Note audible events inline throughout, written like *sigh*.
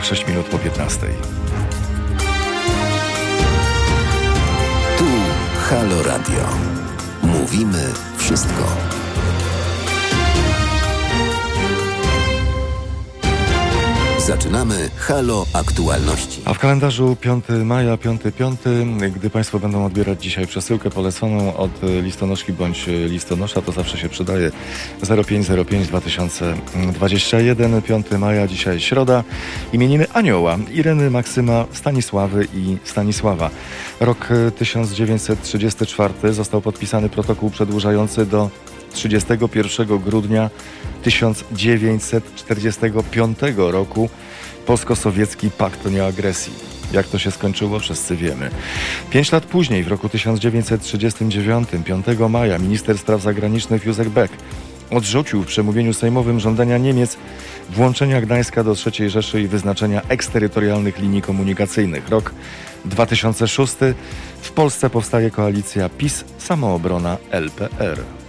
Zegarach 6 minut po 15. Tu Halo Radio. Mówimy wszystko. Zaczynamy Halo Aktualności. A w kalendarzu 5 maja, 5-5, gdy Państwo będą odbierać dzisiaj przesyłkę poleconą od listonoszki bądź listonosza, to zawsze się przydaje 0505 2021, 5 maja, dzisiaj środa. Imieniny Anioła, Ireny, Maksyma, Stanisławy i Stanisława. Rok 1934 został podpisany protokół przedłużający do 31 grudnia 1945 roku Polsko-Sowiecki Pakt o Nieagresji. Jak to się skończyło, wszyscy wiemy. Pięć lat później, w roku 1939, 5 maja, minister spraw zagranicznych Józef Beck odrzucił w przemówieniu sejmowym żądania Niemiec włączenia Gdańska do III Rzeszy i wyznaczenia eksterytorialnych linii komunikacyjnych. Rok 2006 w Polsce powstaje koalicja PiS Samoobrona LPR.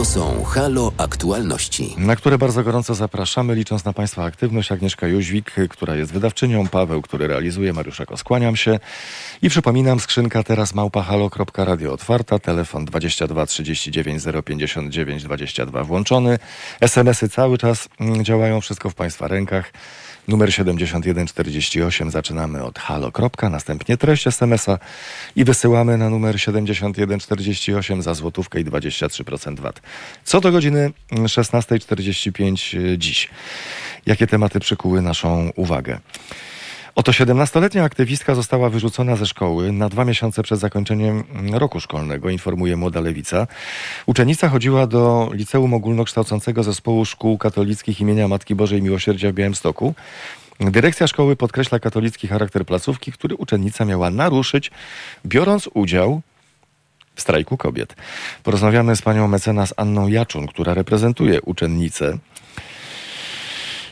To są Halo Aktualności. Na które bardzo gorąco zapraszamy, licząc na Państwa aktywność. Agnieszka Jóźwik, która jest wydawczynią, Paweł, który realizuje, Mariuszek, skłaniam się. I przypominam, skrzynka teraz małpahalo.radio otwarta, telefon 22 39 059 22 włączony. SMS-y cały czas mm, działają, wszystko w Państwa rękach. Numer 7148 zaczynamy od halo. Następnie treść SMS-a i wysyłamy na numer 7148 za złotówkę i 23% VAT. Co do godziny 16.45 dziś. Jakie tematy przykuły naszą uwagę? Oto 17-letnia aktywistka została wyrzucona ze szkoły na dwa miesiące przed zakończeniem roku szkolnego, informuje Młoda Lewica. Uczennica chodziła do Liceum Ogólnokształcącego Zespołu Szkół Katolickich imienia Matki Bożej Miłosierdzia w Białymstoku. Dyrekcja szkoły podkreśla katolicki charakter placówki, który uczennica miała naruszyć, biorąc udział w strajku kobiet. Porozmawiamy z panią mecenas Anną Jaczun, która reprezentuje uczennicę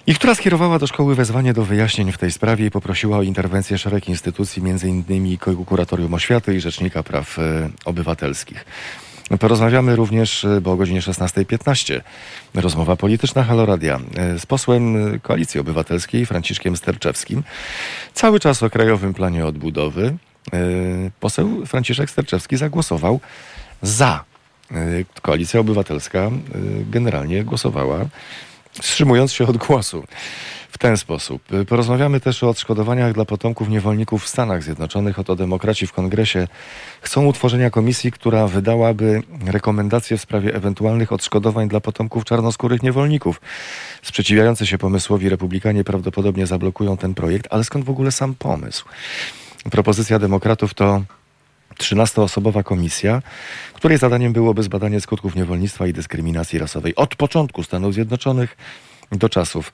i która skierowała do szkoły wezwanie do wyjaśnień w tej sprawie i poprosiła o interwencję szereg instytucji, m.in. Kuratorium Oświaty i Rzecznika Praw e, Obywatelskich. Porozmawiamy również, e, bo o godzinie 16.15 rozmowa polityczna Haloradia e, z posłem Koalicji Obywatelskiej Franciszkiem Sterczewskim. Cały czas o Krajowym Planie Odbudowy. Poseł Franciszek Sterczewski zagłosował za. Koalicja Obywatelska generalnie głosowała wstrzymując się od głosu. W ten sposób. Porozmawiamy też o odszkodowaniach dla potomków niewolników w Stanach Zjednoczonych. Oto demokraci w kongresie chcą utworzenia komisji, która wydałaby rekomendacje w sprawie ewentualnych odszkodowań dla potomków czarnoskórych niewolników. Sprzeciwiający się pomysłowi republikanie prawdopodobnie zablokują ten projekt, ale skąd w ogóle sam pomysł? Propozycja demokratów to 13-osobowa komisja, której zadaniem byłoby zbadanie skutków niewolnictwa i dyskryminacji rasowej od początku Stanów Zjednoczonych do czasów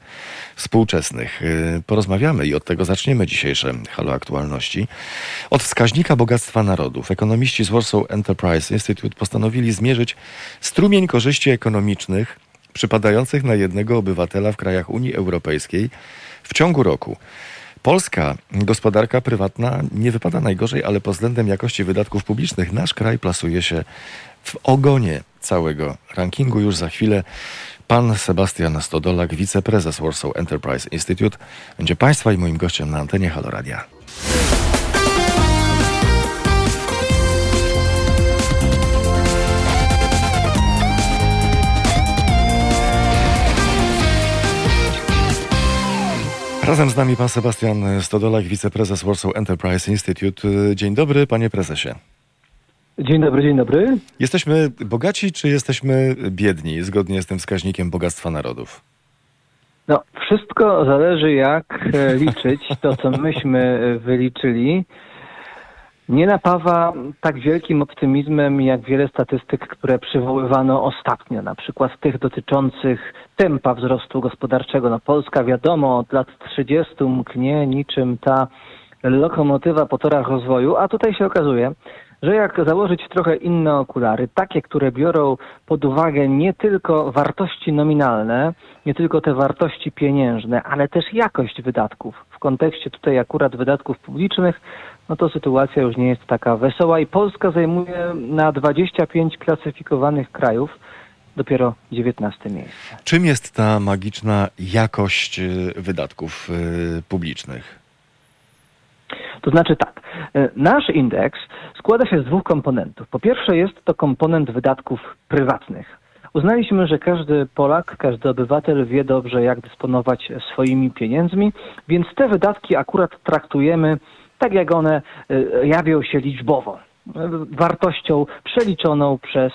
współczesnych. Y, porozmawiamy i od tego zaczniemy dzisiejsze Halo Aktualności. Od wskaźnika bogactwa narodów ekonomiści z Warsaw Enterprise Institute postanowili zmierzyć strumień korzyści ekonomicznych przypadających na jednego obywatela w krajach Unii Europejskiej w ciągu roku. Polska gospodarka prywatna nie wypada najgorzej, ale pod względem jakości wydatków publicznych nasz kraj plasuje się w ogonie całego rankingu. Już za chwilę pan Sebastian Stodolak, wiceprezes Warsaw Enterprise Institute, będzie państwa i moim gościem na antenie Haloradia. Razem z nami pan Sebastian Stodolak, wiceprezes Warsaw Enterprise Institute. Dzień dobry, panie prezesie. Dzień dobry, dzień dobry. Jesteśmy bogaci, czy jesteśmy biedni, zgodnie z tym wskaźnikiem bogactwa narodów? No, wszystko zależy, jak e, liczyć to, co myśmy wyliczyli nie napawa tak wielkim optymizmem jak wiele statystyk, które przywoływano ostatnio, na przykład tych dotyczących tempa wzrostu gospodarczego. No Polska wiadomo od lat 30 mknie niczym ta lokomotywa po torach rozwoju, a tutaj się okazuje, że jak założyć trochę inne okulary, takie, które biorą pod uwagę nie tylko wartości nominalne, nie tylko te wartości pieniężne, ale też jakość wydatków. W kontekście tutaj akurat wydatków publicznych, no to sytuacja już nie jest taka wesoła i Polska zajmuje na 25 klasyfikowanych krajów dopiero 19 miejsce. Czym jest ta magiczna jakość y, wydatków y, publicznych? To znaczy tak, e, nasz indeks składa się z dwóch komponentów. Po pierwsze jest to komponent wydatków prywatnych. Uznaliśmy, że każdy Polak, każdy obywatel wie dobrze, jak dysponować swoimi pieniędzmi, więc te wydatki akurat traktujemy tak, jak one jawią się liczbowo. Wartością przeliczoną przez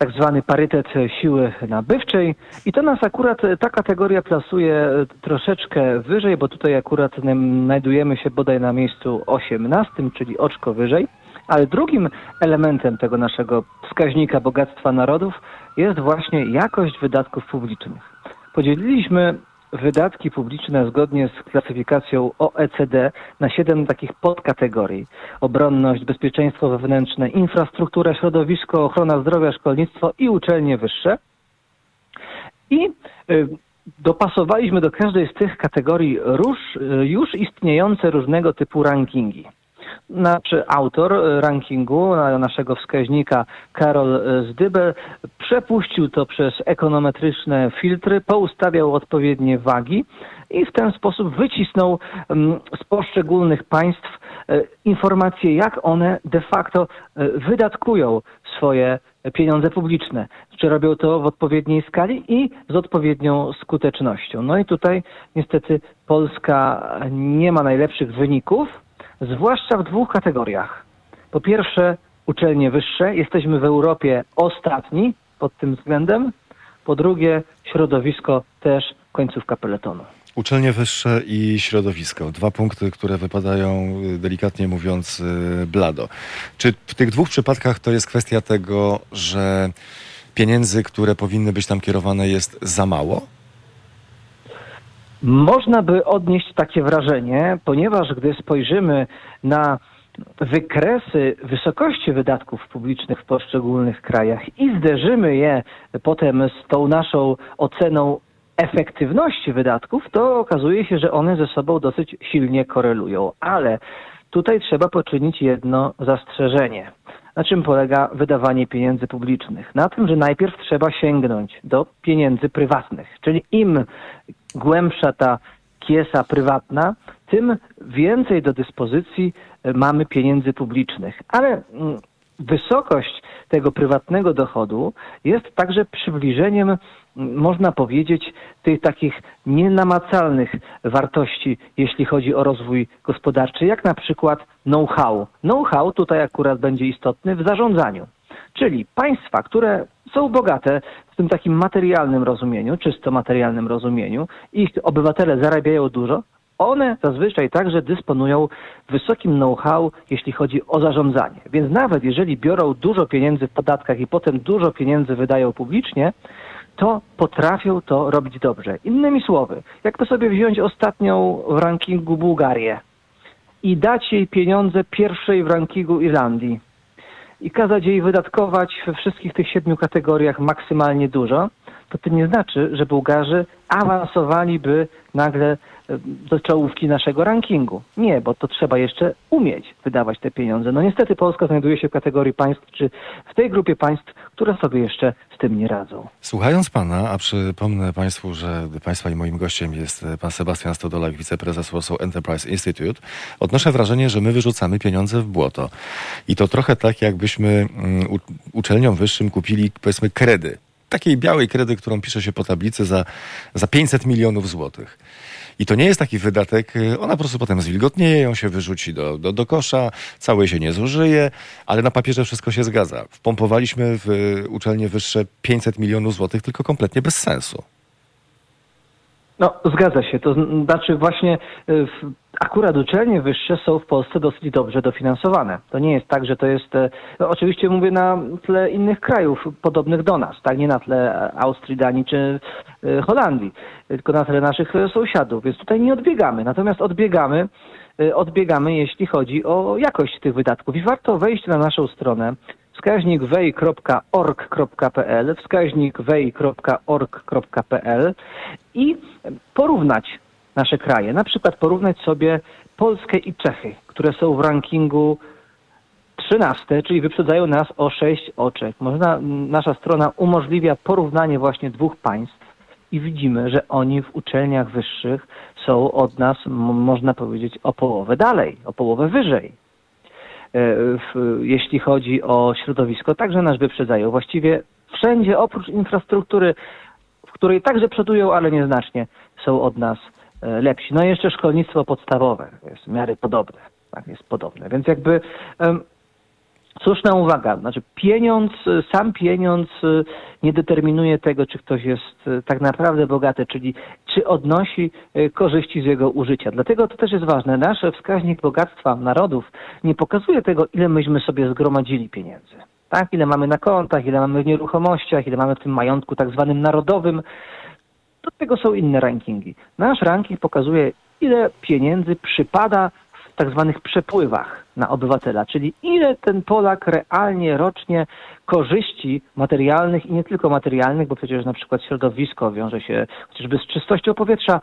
tak zwany parytet siły nabywczej i to nas akurat ta kategoria plasuje e, troszeczkę wyżej, bo tutaj akurat em, znajdujemy się bodaj na miejscu 18, czyli oczko wyżej. Ale drugim elementem tego naszego wskaźnika bogactwa narodów jest właśnie jakość wydatków publicznych. Podzieliliśmy wydatki publiczne zgodnie z klasyfikacją OECD na siedem takich podkategorii. Obronność, bezpieczeństwo wewnętrzne, infrastruktura, środowisko, ochrona zdrowia, szkolnictwo i uczelnie wyższe. I y, dopasowaliśmy do każdej z tych kategorii róż, y, już istniejące różnego typu rankingi. Nasz autor y, rankingu, na- naszego wskaźnika, Karol y, Zdybel, przepuścił to przez ekonometryczne filtry, poustawiał odpowiednie wagi i w ten sposób wycisnął mm, z poszczególnych państw e, informacje, jak one de facto e, wydatkują swoje pieniądze publiczne. Czy robią to w odpowiedniej skali i z odpowiednią skutecznością. No i tutaj niestety Polska nie ma najlepszych wyników, zwłaszcza w dwóch kategoriach. Po pierwsze, uczelnie wyższe. Jesteśmy w Europie ostatni pod tym względem. Po drugie, środowisko też końcówka peletonu. Uczelnie wyższe i środowisko. Dwa punkty, które wypadają, y, delikatnie mówiąc, y, blado. Czy w tych dwóch przypadkach to jest kwestia tego, że pieniędzy, które powinny być tam kierowane, jest za mało? Można by odnieść takie wrażenie, ponieważ gdy spojrzymy na wykresy wysokości wydatków publicznych w poszczególnych krajach i zderzymy je potem z tą naszą oceną efektywności wydatków, to okazuje się, że one ze sobą dosyć silnie korelują. Ale tutaj trzeba poczynić jedno zastrzeżenie. Na czym polega wydawanie pieniędzy publicznych? Na tym, że najpierw trzeba sięgnąć do pieniędzy prywatnych, czyli im głębsza ta kiesa prywatna, tym więcej do dyspozycji e, mamy pieniędzy publicznych. Ale mm, wysokość tego prywatnego dochodu jest także przybliżeniem, można powiedzieć, tych takich nienamacalnych wartości, jeśli chodzi o rozwój gospodarczy, jak na przykład know-how. Know-how tutaj akurat będzie istotny w zarządzaniu. Czyli państwa, które są bogate w tym takim materialnym rozumieniu, czysto materialnym rozumieniu, ich obywatele zarabiają dużo, one zazwyczaj także dysponują wysokim know-how, jeśli chodzi o zarządzanie. Więc nawet jeżeli biorą dużo pieniędzy w podatkach i potem dużo pieniędzy wydają publicznie, to potrafią to robić dobrze. Innymi słowy, jakby sobie wziąć ostatnią w rankingu Bułgarię i dać jej pieniądze pierwszej w rankingu Irlandii, i kazać jej wydatkować we wszystkich tych siedmiu kategoriach maksymalnie dużo, to to nie znaczy, że Bułgarzy awansowaliby nagle e, do czołówki naszego rankingu. Nie, bo to trzeba jeszcze umieć wydawać te pieniądze. No niestety Polska znajduje się w kategorii państw, czy w tej grupie państw, które sobie jeszcze z tym nie radzą. Słuchając pana, a przypomnę państwu, że państwa i moim gościem jest pan Sebastian Stodolak, wiceprezes Warsaw Enterprise Institute, odnoszę wrażenie, że my wyrzucamy pieniądze w błoto. I to trochę tak, jakbyśmy mm, uczelniom wyższym kupili, powiedzmy, kredy. Takiej białej kredy, którą pisze się po tablicy za, za 500 milionów złotych. I to nie jest taki wydatek, y, ona po prostu potem zwilgotnieje, ją się wyrzuci do, do, do kosza, całe się nie zużyje, ale na papierze wszystko się zgadza. Wpompowaliśmy w y, uczelnie wyższe 500 milionów złotych, tylko kompletnie bez sensu. No, zgadza się. To znaczy właśnie y, w, akurat uczelnie wyższe są w Polsce dosyć dobrze dofinansowane. To nie jest tak, że to jest, e, no, oczywiście mówię na tle innych krajów podobnych do nas, tak, nie na tle e, Austrii, Danii czy e, Holandii, tylko na tle naszych sąsiadów, więc tutaj nie odbiegamy. Natomiast odbiegamy, odbiegamy jeśli chodzi o jakość tych wydatków i warto wejść na naszą stronę wskaźnik wej.org.pl, wskaźnik wej.org.pl i porównać nasze kraje. Na przykład porównać sobie Polskę i Czechy, które są w rankingu 13, czyli wyprzedzają nas o 6 oczek. Można, nasza strona umożliwia porównanie właśnie dwóch państw i widzimy, że oni w uczelniach wyższych są od nas, można powiedzieć, o połowę dalej, o połowę wyżej. E, w, jeśli chodzi o środowisko, także nas wyprzedzają. Właściwie wszędzie oprócz infrastruktury, w której także przodują, ale nieznacznie, są od nas e, lepsi. No i jeszcze szkolnictwo podstawowe jest w miarę podobne. Tak, jest podobne. Więc jakby słuszna uwaga. Znaczy pieniądz, y, sam pieniądz y, nie determinuje tego, czy ktoś jest y, tak naprawdę bogaty, czyli czy odnosi korzyści z jego użycia. Dlatego to też jest ważne. Nasz wskaźnik bogactwa narodów nie pokazuje tego, ile myśmy sobie zgromadzili pieniędzy. Tak, ile mamy na kontach, ile mamy w nieruchomościach, ile mamy w tym majątku tak zwanym narodowym. Do tego są inne rankingi. Nasz ranking pokazuje, ile pieniędzy przypada tak zwanych przepływach na obywatela, czyli ile ten Polak realnie rocznie korzyści materialnych i nie tylko materialnych, bo przecież na przykład środowisko wiąże się chociażby z czystością powietrza,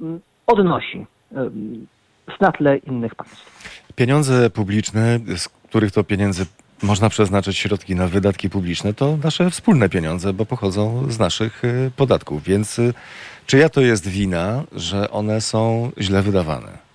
mm, odnosi na tle innych państw. Pieniądze publiczne, z których to pieniędzy można przeznaczyć środki na wydatki publiczne, to nasze wspólne pieniądze, bo pochodzą z naszych y, podatków. Więc y, czyja to jest wina, że one są źle wydawane?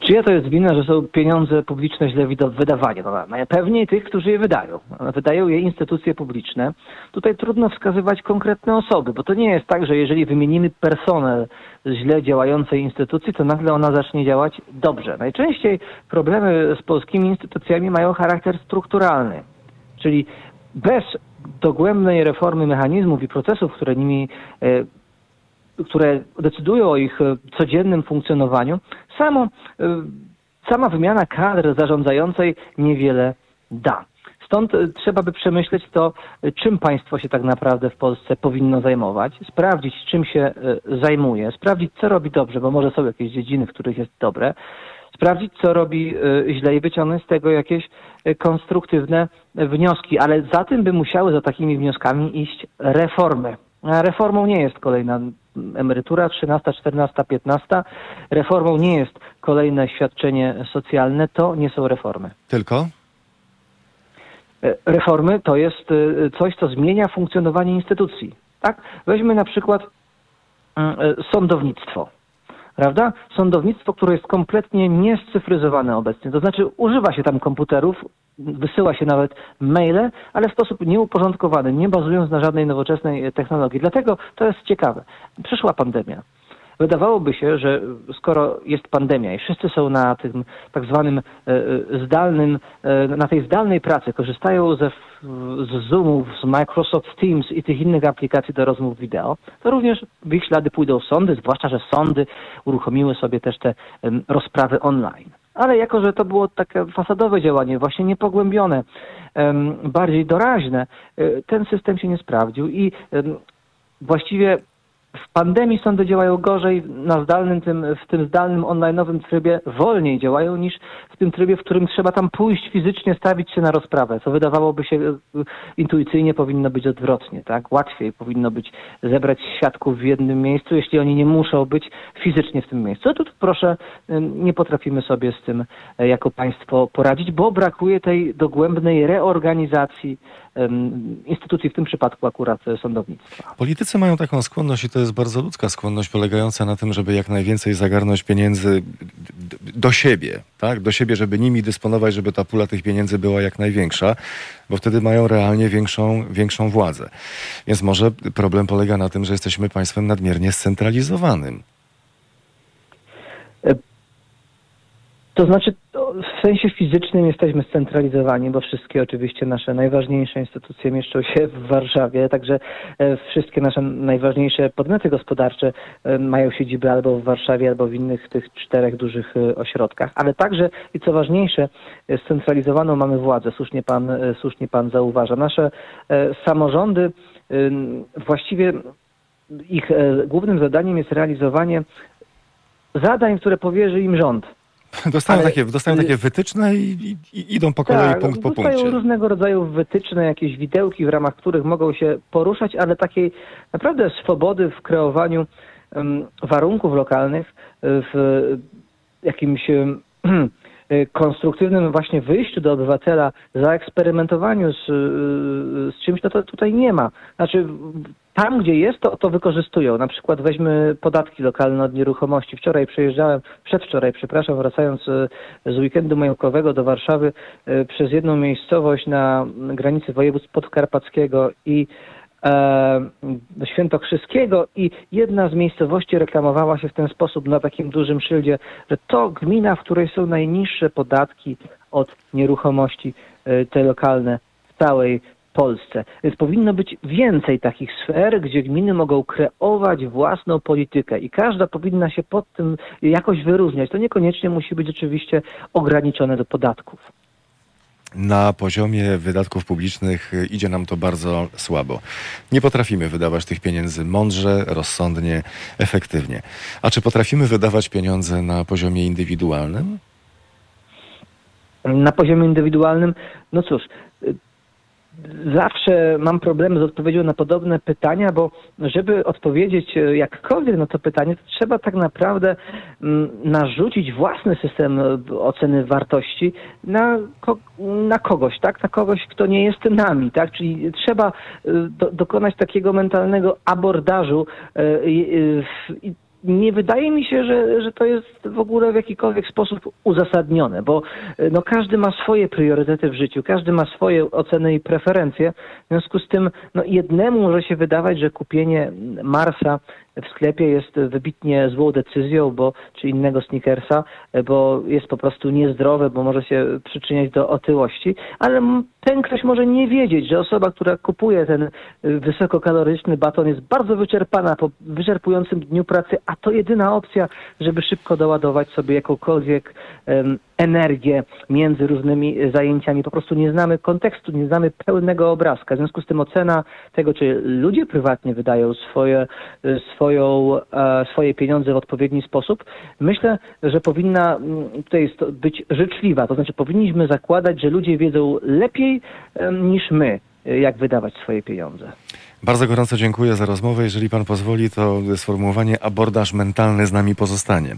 Czyja to jest wina, że są pieniądze publiczne źle wydawane? No, najpewniej tych, którzy je wydają. Wydają je instytucje publiczne. Tutaj trudno wskazywać konkretne osoby, bo to nie jest tak, że jeżeli wymienimy personel źle działającej instytucji, to nagle ona zacznie działać dobrze. Najczęściej problemy z polskimi instytucjami mają charakter strukturalny. Czyli bez dogłębnej reformy mechanizmów i procesów, które nimi e, które decydują o ich e, codziennym funkcjonowaniu, samo, e, sama wymiana kadr zarządzającej niewiele da. Stąd e, trzeba by przemyśleć to, czym państwo się tak naprawdę w Polsce powinno zajmować, sprawdzić, czym się zajmuje, sprawdzić, co robi dobrze, bo może są jakieś dziedziny, w których jest dobre, sprawdzić, co robi źle i wyciągnąć z tego jakieś konstruktywne wnioski, ale za tym by musiały za takimi wnioskami iść reformy. A reformą nie jest kolejna emerytura 13, 14, 15. Reformą nie jest kolejne świadczenie socjalne. To nie są reformy. Tylko? E, Reformy to jest e, coś, co zmienia funkcjonowanie instytucji. Tak? Weźmy na przykład mm, e, sądownictwo. Prawda? Sądownictwo, które jest kompletnie niescyfryzowane obecnie. To znaczy używa się tam komputerów, wysyła się nawet maile, ale w sposób nieuporządkowany, nie bazując na żadnej nowoczesnej e, technologii. Dlatego to jest ciekawe. Przyszła pandemia. Wydawałoby się, że skoro jest pandemia i wszyscy są na tym tak zwanym e, e, zdalnym, na tej zdalnej pracy, korzystają ze, z Zoomów, z Microsoft Teams i tych innych aplikacji do rozmów wideo, to również w ich ślady pójdą sądy, zwłaszcza, że sądy uruchomiły sobie też te rozprawy online. Ale jako, że to było takie fasadowe działanie, właśnie niepogłębione, bardziej doraźne, e, ten system się nie sprawdził i właściwie w pandemii sądy działają gorzej, na zdalnym tym, w tym zdalnym online'owym trybie wolniej działają niż w tym trybie, w którym trzeba tam pójść fizycznie, stawić się na rozprawę, co wydawałoby się e, intuicyjnie powinno być odwrotnie, tak? Łatwiej powinno być zebrać świadków w jednym miejscu, jeśli oni nie muszą być fizycznie w tym miejscu. A tu proszę, e, nie potrafimy sobie z tym e, jako państwo poradzić, bo brakuje tej dogłębnej reorganizacji instytucji, w tym przypadku akurat e, sądownictwa. Politycy mają taką skłonność i to jest bardzo ludzka skłonność polegająca na tym, żeby jak najwięcej zagarnąć pieniędzy do siebie, tak? Do siebie, żeby nimi dysponować, żeby ta pula tych pieniędzy była jak największa, bo wtedy mają realnie większą, większą władzę. Więc może problem polega na tym, że jesteśmy państwem nadmiernie scentralizowanym. To znaczy, w sensie fizycznym jesteśmy scentralizowani, bo wszystkie oczywiście nasze najważniejsze instytucje mieszczą się w Warszawie, także e, wszystkie nasze najważniejsze podmioty gospodarcze e, mają siedziby albo w Warszawie, albo w innych tych czterech dużych e, ośrodkach. Ale także, i co ważniejsze, scentralizowaną mamy władzę, słusznie pan, słusznie pan zauważa. Nasze samorządy właściwie ich głównym zadaniem jest realizowanie zadań, które powierzy im rząd. *laughs* Dostają, Ale- takie, dostają takie wytyczne i, i, i idą po kolei punkt po dostają punkcie. różnego rodzaju wytyczne, jakieś widełki, w ramach których mogą się poruszać, ale takiej naprawdę swobody w kreowaniu em, warunków lokalnych, w jakimś y, *clears throat* konstruktywnym właśnie wyjściu do obywatela, zaeksperymentowaniu z, y, z czymś, no to tutaj nie ma. Znaczy tam, gdzie jest, to, to wykorzystują. Na przykład weźmy podatki lokalne od nieruchomości. Wczoraj przejeżdżałem, przedwczoraj, przepraszam, wracając z weekendu majówkowego do Warszawy przez jedną miejscowość na granicy województw podkarpackiego i Świętokrzyskiego i jedna z miejscowości reklamowała się w ten sposób na takim dużym szyldzie, że to gmina, w której są najniższe podatki od nieruchomości e, te lokalne w całej Polsce. Więc powinno być więcej takich sfer, gdzie gminy mogą kreować własną politykę i każda powinna się pod tym jakoś wyróżniać. To niekoniecznie musi być oczywiście ograniczone do podatków na poziomie wydatków publicznych y, idzie nam to bardzo słabo. Nie potrafimy wydawać tych pieniędzy mądrze, rozsądnie, efektywnie. A czy potrafimy wydawać pieniądze na poziomie indywidualnym? Na poziomie indywidualnym, no cóż, zawsze mam problemy z odpowiedzią na podobne pytania, bo żeby odpowiedzieć e, jakkolwiek na to pytanie, to trzeba tak naprawdę mm, narzucić własny system e, oceny wartości na, na kogoś, tak? Na kogoś, kto nie jest nami, tak? Czyli trzeba e, do, dokonać takiego mentalnego abordażu nie wydaje mi się, że, że to jest w ogóle w jakikolwiek sposób uzasadnione, bo no, każdy ma swoje priorytety w życiu, każdy ma swoje oceny i preferencje. W związku z tym no, jednemu może się wydawać, że kupienie Marsa w sklepie jest wybitnie złą decyzją, bo, czy innego sneakersa, bo jest po prostu niezdrowe, bo może się przyczyniać do otyłości, ale ten ktoś może nie wiedzieć, że osoba, która kupuje ten y, wysokokaloryczny baton jest bardzo wyczerpana po wyczerpującym dniu pracy, a to jedyna opcja, żeby szybko doładować sobie jakąkolwiek um, energię między różnymi zajęciami. Po prostu nie znamy kontekstu, nie znamy pełnego obrazka. W związku z tym ocena tego, czy ludzie prywatnie wydają swoje, swoją, e, swoje pieniądze w odpowiedni sposób, myślę, że powinna tutaj być życzliwa. To znaczy powinniśmy zakładać, że ludzie wiedzą lepiej niż my, jak wydawać swoje pieniądze. Bardzo gorąco dziękuję za rozmowę. Jeżeli pan pozwoli, to sformułowanie abordaż mentalny z nami pozostanie.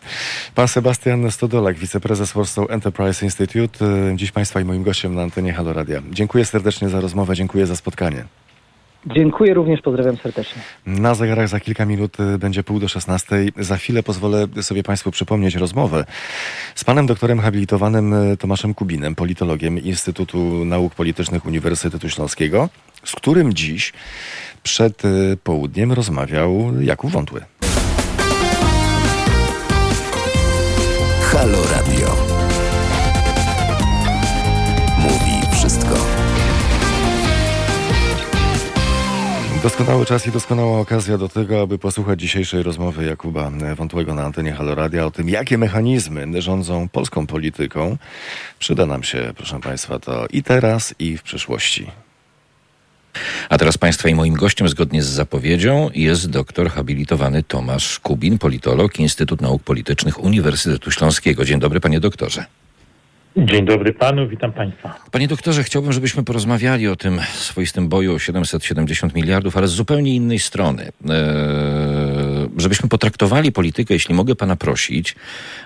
Pan Sebastian Stodolak, wiceprezes Warsaw Enterprise Institute, y, dziś państwa i moim gościem na antenie Halo Radia. Dziękuję serdecznie za rozmowę, dziękuję za spotkanie. Dziękuję również, pozdrawiam serdecznie. Na zegarach za kilka minut y, będzie pół do szesnastej. Za chwilę pozwolę sobie Państwu przypomnieć rozmowę z panem doktorem habilitowanym y, Tomaszem Kubinem, politologiem Instytutu Nauk Politycznych Uniwersytetu Śląskiego, z którym dziś przed y, południem rozmawiał Jakub Wątły. Halo Radio. Mówi wszystko. Doskonały czas i doskonała okazja do tego, aby posłuchać dzisiejszej rozmowy Jakuba Wątłego na antenie Halo Radia o tym, jakie mechanizmy rządzą polską polityką. Przyda nam się, proszę Państwa, to i teraz, i w przyszłości. A teraz Państwa i moim gościem, zgodnie z zapowiedzią, jest doktor habilitowany Tomasz Kubin, politolog, Instytut Nauk Politycznych Uniwersytetu Śląskiego. Dzień dobry, panie doktorze. Dzień dobry panu, witam państwa. Panie doktorze, chciałbym, żebyśmy porozmawiali o tym swoistym boju o 770 miliardów, ale z zupełnie innej strony. Eee, żebyśmy potraktowali politykę, jeśli mogę pana prosić,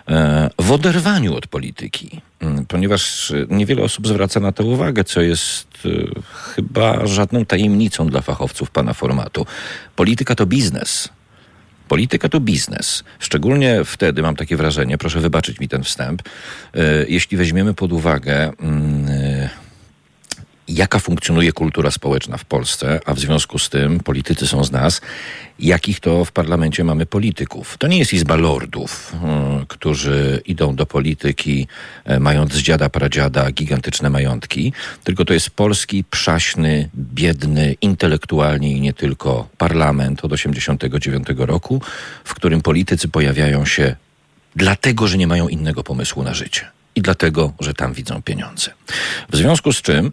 e, w oderwaniu od polityki. Mm, ponieważ niewiele osób zwraca na to uwagę, co jest e, chyba żadną tajemnicą dla fachowców pana formatu. Polityka to biznes. Polityka to biznes. Szczególnie wtedy mam takie wrażenie, proszę wybaczyć mi ten wstęp, e, jeśli weźmiemy pod uwagę mm, jaka funkcjonuje kultura społeczna w Polsce, a w związku z tym politycy są z nas, jakich to w parlamencie mamy polityków. To nie jest izba lordów, y, którzy idą do polityki y, mając z dziada pradziada gigantyczne majątki, tylko to jest polski, przaśny, biedny, intelektualnie i nie tylko parlament od 89 roku, w którym politycy pojawiają się dlatego, że nie mają innego pomysłu na życie i dlatego, że tam widzą pieniądze. W związku z czym E,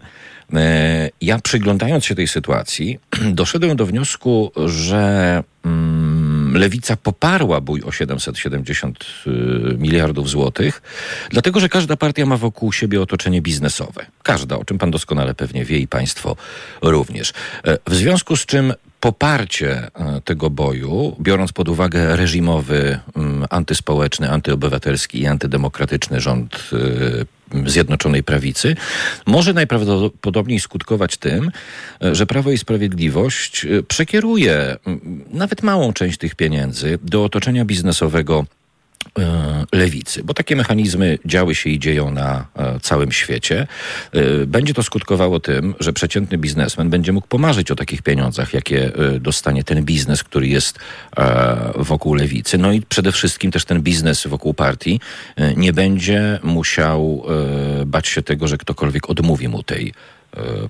ja przyglądając się tej sytuacji, *clears throat* doszedłem do wniosku, że mm, lewica poparła bój o 770 y, miliardów złotych, dlatego że każda partia ma wokół siebie otoczenie biznesowe. Każda, o czym pan doskonale pewnie wie i państwo również. E, w związku z czym poparcie e, tego boju, biorąc pod uwagę reżimowy, mm, antyspołeczny, antyobywatelski i antydemokratyczny rząd e, Zjednoczonej Prawicy, może najprawdopodobniej skutkować tym, e, że Prawo i Sprawiedliwość przekieruje nawet małą część tych pieniędzy do otoczenia biznesowego lewicy, bo takie mechanizmy działy się i dzieją na e, całym świecie. E, będzie to skutkowało tym, że przeciętny biznesmen będzie mógł pomarzyć o takich pieniądzach, jakie dostanie ten biznes, który jest wokół lewicy. No i przede wszystkim też ten biznes wokół partii nie będzie musiał bać się tego, że ktokolwiek odmówi mu tej E,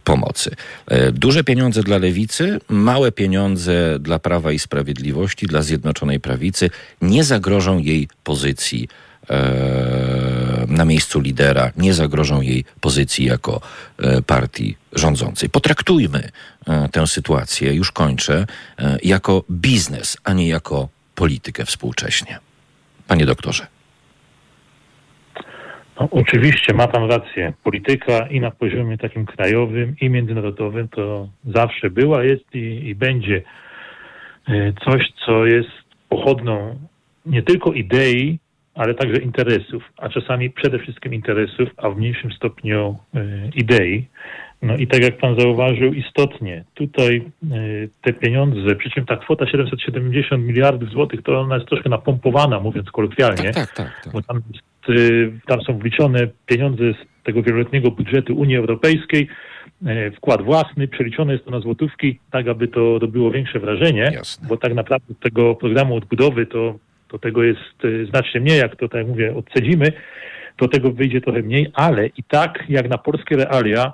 pomocy. E, duże pieniądze dla lewicy, małe pieniądze dla Prawa i Sprawiedliwości, dla Zjednoczonej Prawicy nie zagrożą jej pozycji e, na miejscu lidera, nie zagrożą jej pozycji jako partii rządzącej. Potraktujmy tę sytuację, już kończę, jako biznes, a nie jako politykę współcześnie. Panie doktorze. No, oczywiście, ma Pan rację. Polityka i na poziomie takim krajowym, i międzynarodowym to zawsze była, jest i, i będzie e, coś, co jest pochodną nie tylko idei, ale także interesów, a czasami przede wszystkim interesów, a w mniejszym stopniu y, idei. No i tak jak pan zauważył, istotnie tutaj y, te pieniądze, przy czym ta kwota 770 miliardów złotych, to ona jest troszkę napompowana, mówiąc kolokwialnie. Tak, tak, tak. tak. Bo tam jest Y, tam są wliczone pieniądze z tego wieloletniego budżetu Unii Europejskiej, y, wkład własny, przeliczone jest to na złotówki, tak aby to robiło większe wrażenie, Jasne. bo tak naprawdę tego programu odbudowy to, to tego jest znacznie mniej, jak to tak jak mówię, odcedzimy, to tego wyjdzie trochę mniej, ale i tak jak na polskie realia,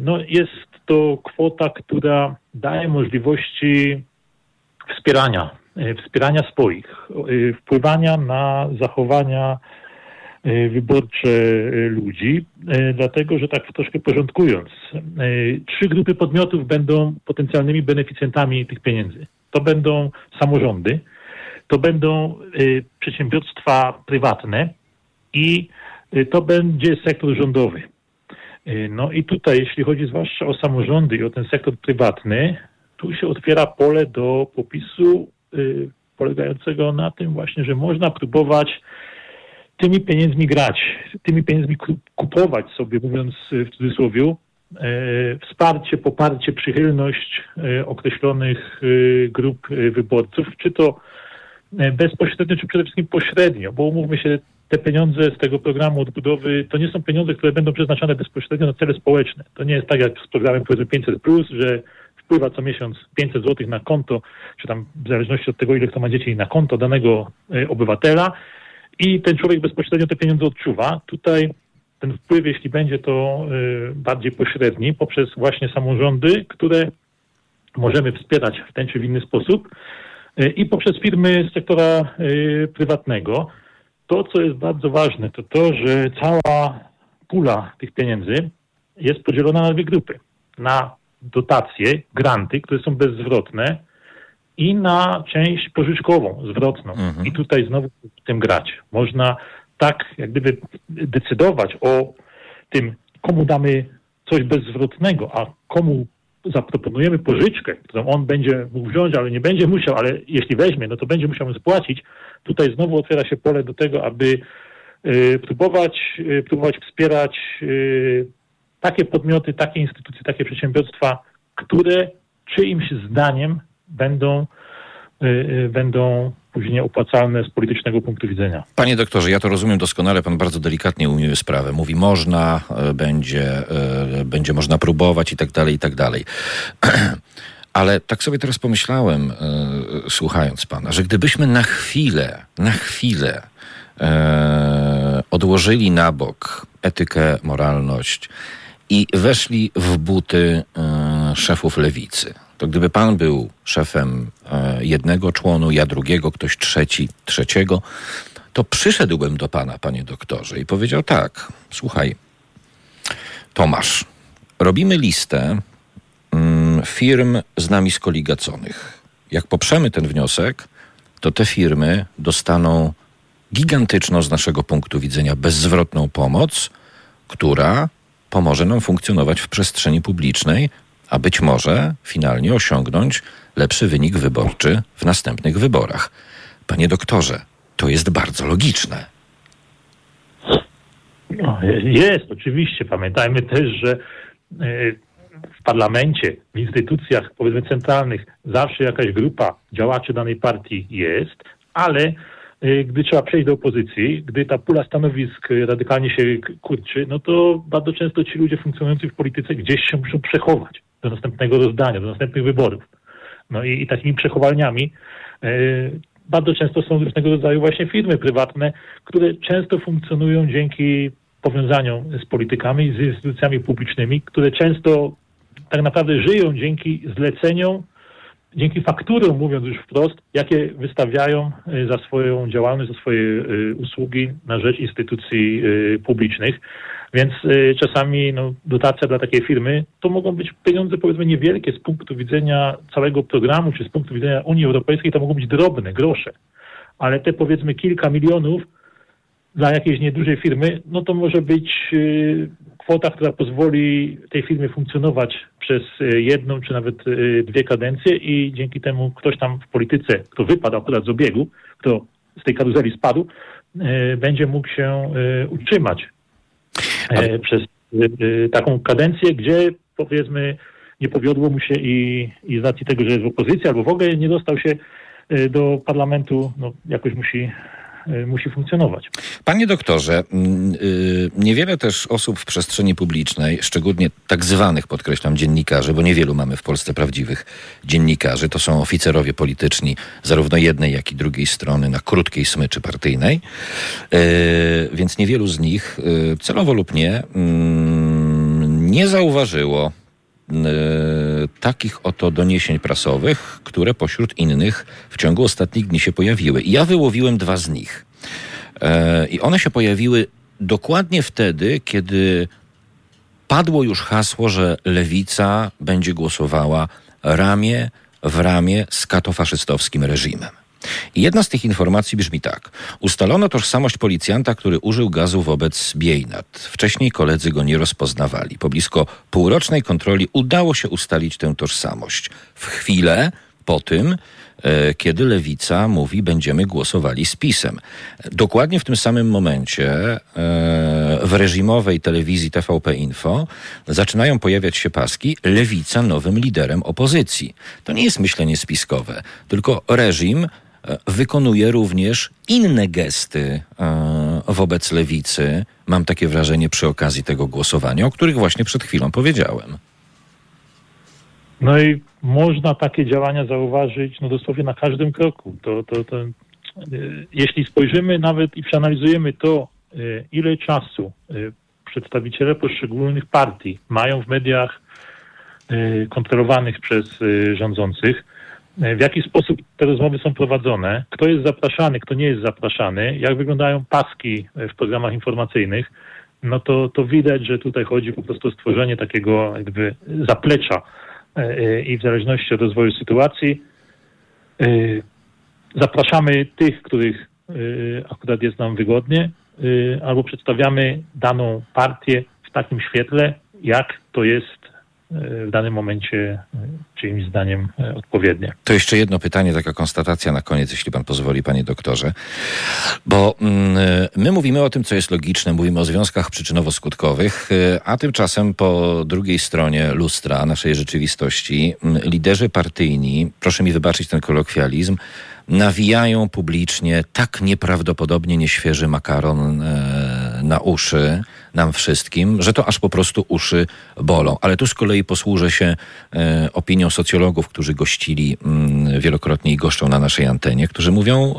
no jest to kwota, która daje możliwości wspierania E, wspierania swoich, e, wpływania na zachowania wyborcze ludzi, dlatego że tak troszkę porządkując, trzy grupy podmiotów będą potencjalnymi beneficjentami tych pieniędzy. To będą samorządy, to będą przedsiębiorstwa prywatne i to będzie sektor rządowy. No i tutaj, jeśli chodzi zwłaszcza o samorządy i o ten sektor prywatny, tu się otwiera pole do popisu Y, polegającego na tym właśnie, że można próbować tymi pieniędzmi grać, tymi pieniędzmi kupować sobie, mówiąc w cudzysłowie, wsparcie, poparcie, przychylność określonych grup wyborców, czy to bezpośrednio, czy przede wszystkim pośrednio, bo umówmy się, te pieniądze z tego programu odbudowy to nie są pieniądze, które będą przeznaczane bezpośrednio na cele społeczne. To nie jest tak jak z programem 500, że wpływa co miesiąc 500 zł na konto, czy tam w zależności od tego, ile kto ma dzieci, na konto danego e, obywatela i ten człowiek bezpośrednio te pieniądze odczuwa. Tutaj ten wpływ, jeśli będzie to e, bardziej pośredni, poprzez właśnie samorządy, które możemy wspierać w ten czy w inny sposób e, i poprzez firmy z sektora prywatnego. To, co jest bardzo ważne, to to, że cała pula tych pieniędzy jest podzielona na dwie grupy. Na dotacje, granty, które są bezzwrotne i na część pożyczkową, zwrotną. Mhm. I tutaj znowu w tym grać. Można tak jak gdyby decydować o tym, komu damy coś bezzwrotnego, a komu zaproponujemy pożyczkę, którą on będzie mógł wziąć, ale nie będzie musiał, ale jeśli weźmie, no to będzie musiał spłacić. Tutaj znowu otwiera się pole do tego, aby y, próbować, y, próbować wspierać y, takie podmioty, takie instytucje, takie przedsiębiorstwa, które czyimś zdaniem będą, będą później opłacalne z politycznego punktu widzenia. Panie doktorze, ja to rozumiem doskonale, pan bardzo delikatnie ujmuje sprawę. Mówi można, y, będzie, y, będzie można próbować i tak dalej, i tak dalej. *clears throat* Ale tak sobie teraz pomyślałem, y, słuchając pana, że gdybyśmy na chwilę, na chwilę odłożyli na bok etykę, moralność, i weszli w buty szefów lewicy. To gdyby pan był szefem e, jednego członu, ja drugiego, ktoś trzeci, trzeciego, to przyszedłbym do pana, panie doktorze, i powiedział tak: Słuchaj, Tomasz, robimy listę mm, firm z nami skoligaconych. Jak poprzemy ten wniosek, to te firmy dostaną gigantyczną z naszego punktu widzenia bezzwrotną pomoc, która pomoże nam funkcjonować w przestrzeni publicznej a być może finalnie osiągnąć lepszy wynik wyborczy w następnych wyborach. Panie doktorze, to jest bardzo logiczne. No, jest, oczywiście. Pamiętajmy też, że e, w parlamencie, w instytucjach powiedzmy centralnych zawsze jakaś grupa działaczy danej partii jest, ale e, gdy trzeba przejść do opozycji, gdy ta pula stanowisk radykalnie się kurczy, no to bardzo często ci ludzie funkcjonujący w polityce gdzieś się muszą przechować do następnego rozdania, do następnych wyborów. No i, i takimi przechowalniami e, bardzo często są różnego rodzaju właśnie firmy prywatne, które często funkcjonują dzięki powiązaniom z politykami, z instytucjami publicznymi, które często tak naprawdę żyją dzięki zleceniom, dzięki fakturom, mówiąc już wprost, jakie wystawiają y, za swoją działalność, za swoje y, usługi na rzecz instytucji y, publicznych. Więc czasami no, dotacja dla takiej firmy to mogą być pieniądze powiedzmy niewielkie z punktu widzenia całego programu, czy z punktu widzenia Unii Europejskiej, to mogą być drobne, grosze. Ale te powiedzmy kilka milionów dla jakiejś niedużej firmy, no to może być y, kwota, która pozwoli tej firmie funkcjonować przez y, jedną czy nawet y, dwie kadencje i dzięki temu ktoś tam w polityce, kto wypadł akurat z obiegu, kto z tej karuzeli spadł, będzie mógł się utrzymać przez taką kadencję, gdzie powiedzmy nie powiodło mu się i, i z racji tego, że jest w opozycji albo w ogóle nie dostał się do parlamentu, no jakoś musi musi funkcjonować. Panie doktorze, mm, y, niewiele też osób w przestrzeni publicznej, szczególnie tak zwanych, podkreślam, dziennikarzy, bo niewielu mamy w Polsce prawdziwych dziennikarzy, to są oficerowie polityczni zarówno jednej, jak i drugiej strony na krótkiej smyczy partyjnej, y, więc niewielu z nich, celowo lub nie, mm, nie zauważyło takich oto doniesień prasowych, które pośród innych w ciągu ostatnich dni się pojawiły. Ja wyłowiłem dwa z nich. E, I one się pojawiły dokładnie wtedy, kiedy padło już hasło, że lewica będzie głosowała ramię w ramię z katofaszystowskim reżimem. Jedna z tych informacji brzmi tak. Ustalono tożsamość policjanta, który użył gazu wobec Biejnat. Wcześniej koledzy go nie rozpoznawali. Po blisko półrocznej kontroli udało się ustalić tę tożsamość. W chwilę po tym, e, kiedy lewica mówi, będziemy głosowali z PiSem. Dokładnie w tym samym momencie e, w reżimowej telewizji TVP Info zaczynają pojawiać się paski lewica nowym liderem opozycji. To nie jest myślenie spiskowe, tylko reżim wykonuje również inne gesty e, wobec lewicy, mam takie wrażenie przy okazji tego głosowania, o których właśnie przed chwilą powiedziałem. No i można takie działania zauważyć no dosłownie na każdym kroku. To, to, to, e, jeśli spojrzymy nawet i przeanalizujemy to, e, ile czasu przedstawiciele poszczególnych partii mają w mediach kontrolowanych przez rządzących, w jaki sposób te rozmowy są prowadzone, kto jest zapraszany, kto nie jest zapraszany, jak wyglądają paski w programach informacyjnych, no to, to widać, że tutaj chodzi po prostu o stworzenie takiego jakby zaplecza e, e, i w zależności od rozwoju sytuacji e, zapraszamy tych, których akurat jest nam wygodnie, albo przedstawiamy daną partię w takim świetle, jak to jest w danym momencie e, czyimś zdaniem e, odpowiednie. To jeszcze jedno pytanie, taka konstatacja na koniec, jeśli pan pozwoli, panie doktorze. Bo mm, e, my mówimy o tym, co jest logiczne, mówimy o związkach przyczynowo-skutkowych, a tymczasem po drugiej stronie lustra naszej rzeczywistości mm, liderzy partyjni, proszę mi wybaczyć ten kolokwializm, nawijają publicznie tak nieprawdopodobnie nieświeży makaron e, na uszy nam wszystkim, że to aż po prostu uszy bolą. Ale tu z kolei posłużę się e, opinią socjologów, którzy gościli mm, wielokrotnie i goszczą na naszej antenie, którzy mówią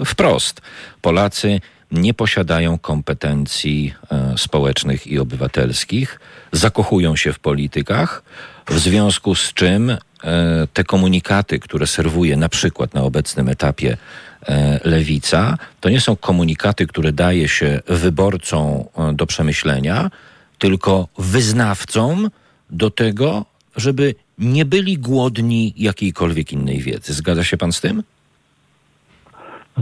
e, wprost. Polacy nie posiadają kompetencji e, społecznych i obywatelskich, zakochują się w politykach, w związku z czym e, te komunikaty, które serwuje na przykład na obecnym etapie lewica, to nie są komunikaty, które daje się wyborcom do przemyślenia, tylko wyznawcom do tego, żeby nie byli głodni jakiejkolwiek innej wiedzy. Zgadza się pan z tym?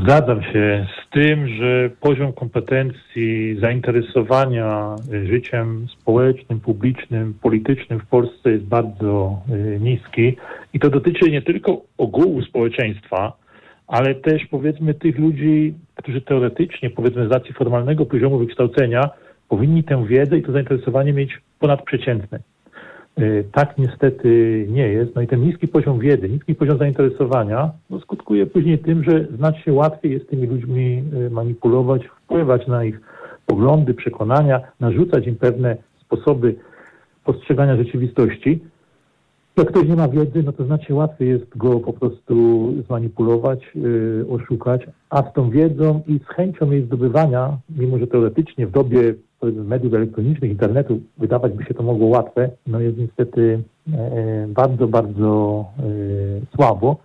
Zgadzam się z tym, że poziom kompetencji, zainteresowania życiem społecznym, publicznym, politycznym w Polsce jest bardzo niski i to dotyczy nie tylko ogółu społeczeństwa, ale też powiedzmy tych ludzi, którzy teoretycznie, powiedzmy z racji formalnego poziomu wykształcenia, powinni tę wiedzę i to zainteresowanie mieć ponadprzeciętne. Y, Tak niestety nie jest. No i ten niski poziom wiedzy, niski poziom zainteresowania no skutkuje później tym, że znacznie łatwiej jest tymi ludźmi y, manipulować, wpływać na ich poglądy, przekonania, narzucać im pewne sposoby postrzegania rzeczywistości. Jak ktoś nie ma wiedzy, no to znacznie łatwiej jest go po prostu zmanipulować, yy, oszukać, a z tą wiedzą i z chęcią jej zdobywania, mimo że teoretycznie w dobie mediów elektronicznych, internetu wydawać by się to mogło łatwe, no jest niestety e, bardzo, bardzo e, słabo.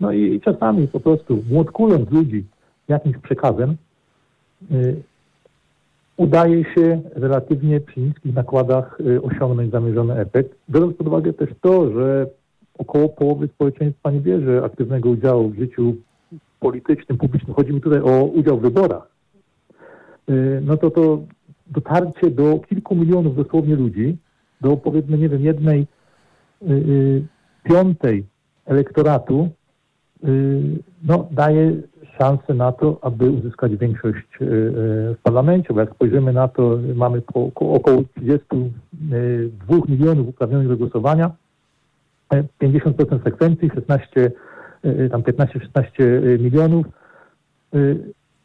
No i, i czasami po prostu młotkując ludzi jakimś przekazem, e, udaje się relatywnie przy niskich nakładach y, osiągnąć zamierzony efekt. Biorąc pod uwagę też to, że około połowy społeczeństwa nie bierze aktywnego udziału w życiu politycznym, publicznym. Chodzi mi tutaj o udział w wyborach. Y, No to to dotarcie do kilku milionów dosłownie ludzi, do powiedzmy, nie wiem, jednej y, piątej elektoratu, no, daje szansę na to, aby uzyskać większość y, y, w parlamencie, bo jak spojrzymy na to, mamy około 32 milionów uprawnionych do głosowania, e, 50% sekwencji, 16, y, tam 15-16 milionów.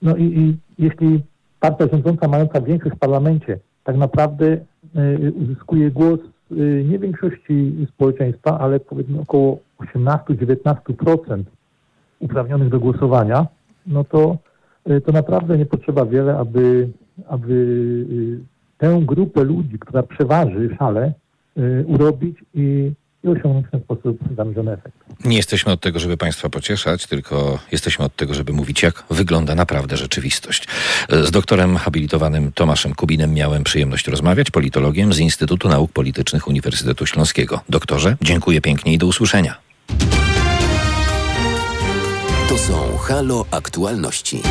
No i, i jeśli partia rządząca mająca większość w parlamencie tak naprawdę uzyskuje głos nie większości społeczeństwa, ale powiedzmy około 18-19% uprawnionych do głosowania, no to, y, to naprawdę nie potrzeba wiele, aby, aby y, tę grupę ludzi, która przeważy szale, y, urobić i, i osiągnąć w ten sposób zamierzony efekt. Nie jesteśmy od tego, żeby Państwa pocieszać, tylko jesteśmy od tego, żeby mówić, jak wygląda naprawdę rzeczywistość. Z doktorem habilitowanym Tomaszem Kubinem miałem przyjemność rozmawiać, politologiem z Instytutu Nauk Politycznych Uniwersytetu Śląskiego. Doktorze, dziękuję pięknie i do usłyszenia. To są Halo Aktualności.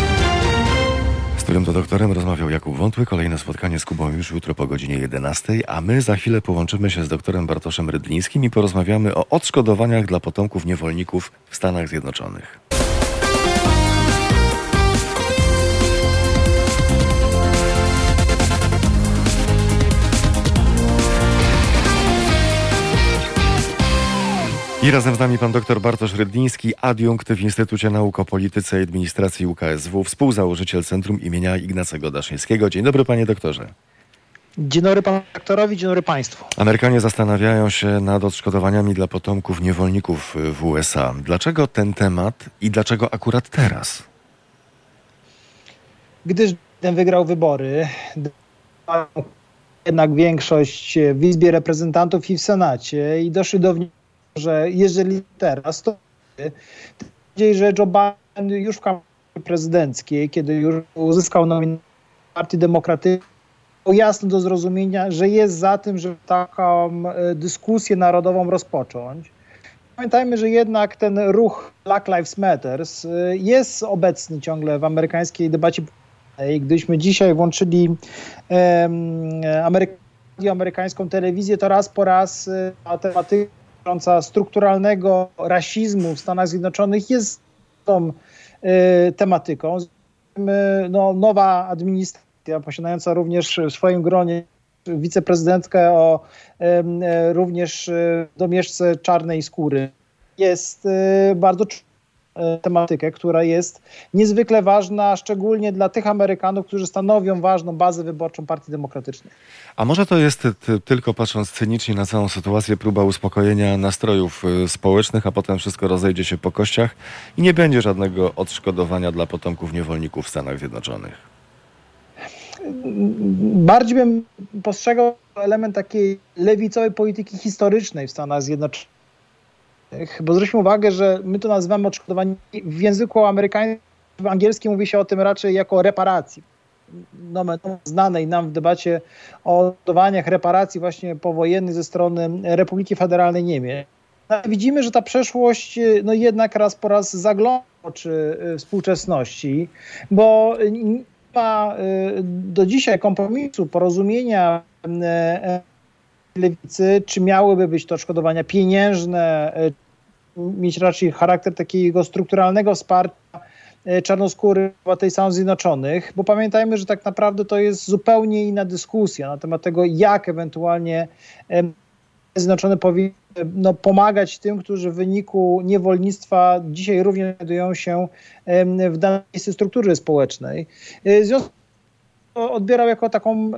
Z którym to doktorem rozmawiał Jakub Wątły. Kolejne spotkanie z Kubą już jutro po godzinie 11, a my za chwilę połączymy się z doktorem Bartoszem Rydlińskim i porozmawiamy o odszkodowaniach dla potomków niewolników w Stanach Zjednoczonych. I razem z nami pan dr Bartosz Rydliński, adiunkt w Instytucie Nauk o Polityce i Administracji UKSW, współzałożyciel Centrum imienia Ignacego Daszyńskiego. Dzień dobry panie doktorze. Dzień dobry panu doktorowi, dzień dobry państwu. Amerykanie zastanawiają się nad odszkodowaniami dla potomków niewolników w USA. Dlaczego ten temat i dlaczego akurat teraz? Gdyż ten wygrał wybory, jednak większość w Izbie Reprezentantów i w Senacie i doszli do wniosku, że jeżeli teraz, to bardziej, że Joe Biden już w kampanii prezydenckiej, kiedy już uzyskał nominację Partii Demokratycznej, jasno do zrozumienia, że jest za tym, żeby taką e, dyskusję narodową rozpocząć. Pamiętajmy, że jednak ten ruch Black Lives Matter jest obecny ciągle w amerykańskiej debacie. Gdyśmy dzisiaj włączyli um, ameryk amerykańską telewizję, to raz po raz e, ta tematyka dotycząca strukturalnego rasizmu w Stanach Zjednoczonych jest tą e, tematyką. No, nowa administracja posiadająca również w swoim gronie wiceprezydentkę o e, również domieszce czarnej skóry jest e, bardzo tematykę, która jest niezwykle ważna, szczególnie dla tych Amerykanów, którzy stanowią ważną bazę wyborczą Partii Demokratycznej. A może to jest tylko patrząc cynicznie na całą sytuację, próba uspokojenia nastrojów y, społecznych, a potem wszystko rozejdzie się po kościach i nie będzie żadnego odszkodowania dla potomków niewolników w Stanach Zjednoczonych? Bardziej bym postrzegał element takiej lewicowej polityki historycznej w Stanach Zjednoczonych bo zwróćmy uwagę, że my to nazywamy odszkodowanie w języku amerykańskim, w angielskim mówi się o tym raczej jako reparacji. No, znanej nam w debacie o odszkodowaniach reparacji właśnie powojennych ze strony Republiki Federalnej Niemiec. No, widzimy, że ta przeszłość no jednak raz po raz zagląda oczy współczesności, bo nie ma do dzisiaj kompromisu, porozumienia lewicy, czy miałyby być to odszkodowania pieniężne, mieć raczej charakter takiego strukturalnego wsparcia czarnoskóry obywateli Stanów Zjednoczonych, bo pamiętajmy, że tak naprawdę to jest zupełnie inna dyskusja na temat tego, jak ewentualnie Zjednoczone powinny no, pomagać tym, którzy w wyniku niewolnictwa dzisiaj również znajdują się w danej strukturze społecznej. W związku z tym odbierał jako taką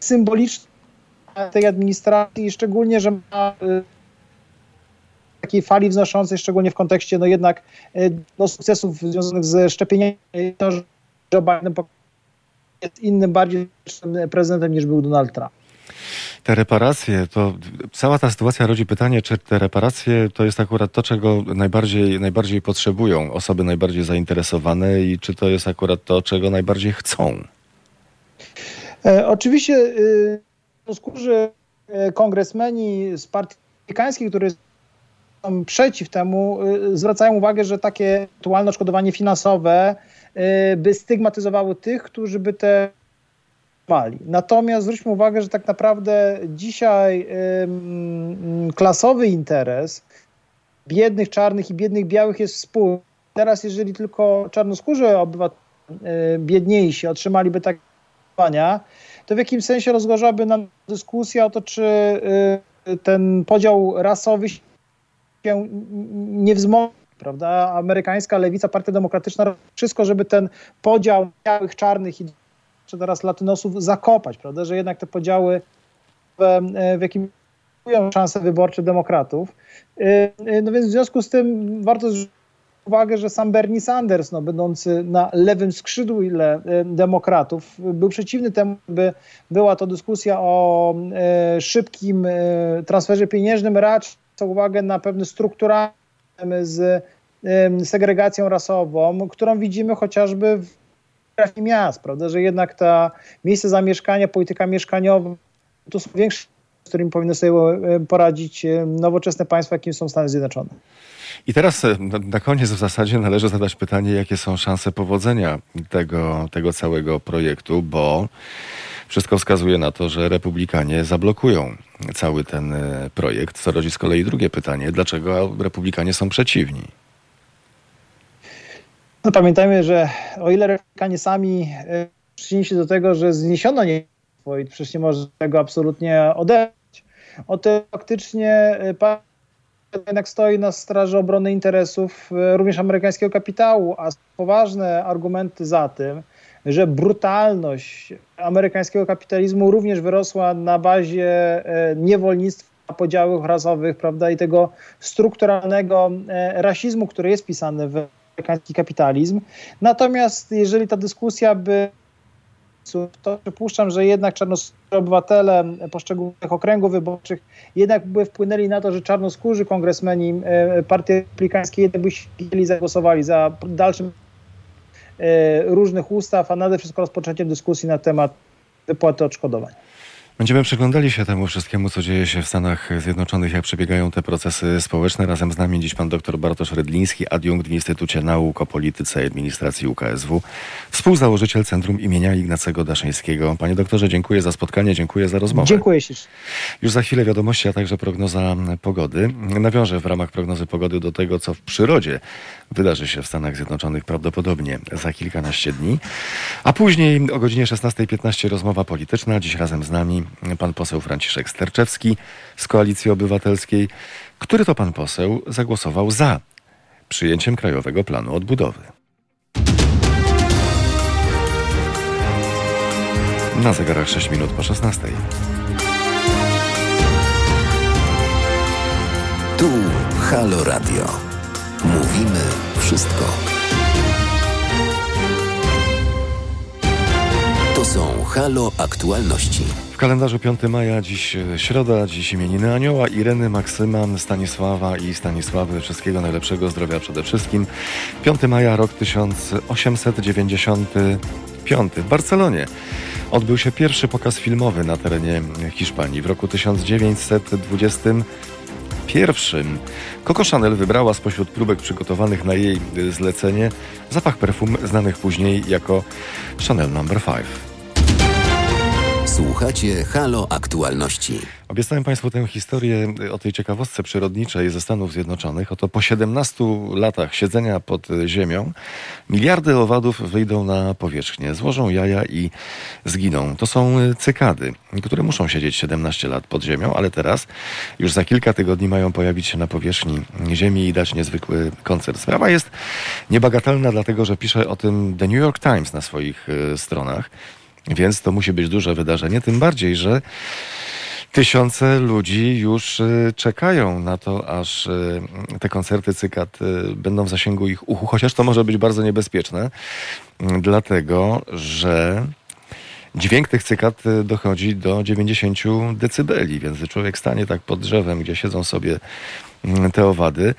symboliczną tej administracji, szczególnie, że ma takiej fali wznoszącej, szczególnie w kontekście no jednak no, sukcesów związanych ze szczepieniami, to, że Joe Biden jest innym, bardziej prezydentem niż był Donald Trump. Te reparacje, to cała ta sytuacja rodzi pytanie, czy te reparacje to jest akurat to, czego najbardziej, najbardziej potrzebują osoby najbardziej zainteresowane i czy to jest akurat to, czego najbardziej chcą? E, oczywiście y, skórzy kongresmeni z partii amerykańskiej, które są przeciw temu, y, zwracają uwagę, że takie aktualne odszkodowanie finansowe y, by stygmatyzowały tych, którzy by te mali. Natomiast zwróćmy uwagę, że tak naprawdę dzisiaj klasowy interes biednych czarnych i biednych białych jest wspólny. Teraz, jeżeli tylko czarnoskórzy obywatele biedniejsi otrzymaliby takie to w jakimś sensie rozgorzałaby nam dyskusja o to, czy ten podział rasowy się nie wzmocni, prawda? Amerykańska lewica, partia demokratyczna, wszystko, żeby ten podział białych, czarnych i czy teraz latynosów zakopać, prawda? Że jednak te podziały w, w jakim szanse wyborcze demokratów. No więc w związku z tym warto uwagę, że sam Bernie Sanders, no, będący na lewym skrzydle demokratów, był przeciwny temu, by była to dyskusja o e, szybkim e, transferze pieniężnym, raczej uwagę na pewne strukturalne z e, segregacją rasową, którą widzimy chociażby w miast, prawda, że jednak ta miejsce zamieszkania, polityka mieszkaniowa to są większe, którymi powinny sobie poradzić nowoczesne państwa, jakim są Stany Zjednoczone. I teraz na koniec w zasadzie należy zadać pytanie, jakie są szanse powodzenia tego, tego całego projektu, bo wszystko wskazuje na to, że republikanie zablokują cały ten projekt, co rodzi z kolei drugie pytanie, dlaczego republikanie są przeciwni? No, pamiętajmy, że o ile republikanie sami przyczynili się do tego, że zniesiono nie i przecież nie może tego absolutnie odebrać, o tyle faktycznie jednak stoi na straży obrony interesów również amerykańskiego kapitału, a poważne argumenty za tym, że brutalność amerykańskiego kapitalizmu również wyrosła na bazie niewolnictwa, podziałów rasowych, prawda, i tego strukturalnego rasizmu, który jest pisany w amerykański kapitalizm. Natomiast jeżeli ta dyskusja by to przypuszczam, że jednak czarnoskórzy obywatele poszczególnych okręgów wyborczych jednak by wpłynęli na to, że czarnoskórzy kongresmeni partii republikańskiej jednak by chcieli zagłosowali za dalszym różnych ustaw, a nade wszystko rozpoczęciem dyskusji na temat wypłaty odszkodowań. Będziemy przyglądali się temu wszystkiemu, co dzieje się w Stanach Zjednoczonych, jak przebiegają te procesy społeczne. Razem z nami dziś pan dr Bartosz Redliński, adiunkt w Instytucie Nauk o Polityce i Administracji UKSW, współzałożyciel Centrum imienia Ignacego Daszyńskiego. Panie doktorze, dziękuję za spotkanie, dziękuję za rozmowę. Dziękuję ślicznie. Już za chwilę wiadomości, a także prognoza pogody. Nawiążę w ramach prognozy pogody do tego, co w przyrodzie wydarzy się w Stanach Zjednoczonych prawdopodobnie za kilkanaście dni. A później o godzinie 16.15 rozmowa polityczna. Dziś razem z nami pan poseł Franciszek Sterczewski z Koalicji Obywatelskiej, który to pan poseł zagłosował za przyjęciem Krajowego Planu Odbudowy. Na zegarach 6 minut po 16. Tu Halo Radio. Mówimy wszystko. To są Halo Aktualności. W kalendarzu 5 maja, dziś środa, dziś imieniny Anioła, Ireny, Maksyma, Stanisława i Stanisławy. Wszystkiego najlepszego, zdrowia przede wszystkim. 5 maja, rok 1895 w Barcelonie. Odbył się pierwszy pokaz filmowy na terenie Hiszpanii. W roku 1920 pierwszym Coco Chanel wybrała spośród próbek przygotowanych na jej zlecenie zapach perfum znanych później jako Chanel No. 5. Słuchacie Halo Aktualności. Obiecałem Państwu tę historię o tej ciekawostce przyrodniczej ze Stanów Zjednoczonych. Oto po 17 latach siedzenia pod ziemią miliardy owadów wyjdą na powierzchnię, złożą jaja i zginą. To są cykady, które muszą siedzieć 17 lat pod ziemią, ale teraz już za kilka tygodni mają pojawić się na powierzchni ziemi i dać niezwykły koncert. Sprawa jest niebagatelna, dlatego że pisze o tym The New York Times na swoich e, stronach. Więc to musi być duże wydarzenie, tym bardziej, że tysiące ludzi już y, czekają na to, aż y, te koncerty cykad y, będą w zasięgu ich uchu, chociaż to może być bardzo niebezpieczne, dlatego że dźwięk tych cykad dochodzi do 90 decybeli, więc człowiek stanie tak pod drzewem, gdzie siedzą sobie mm, te owady,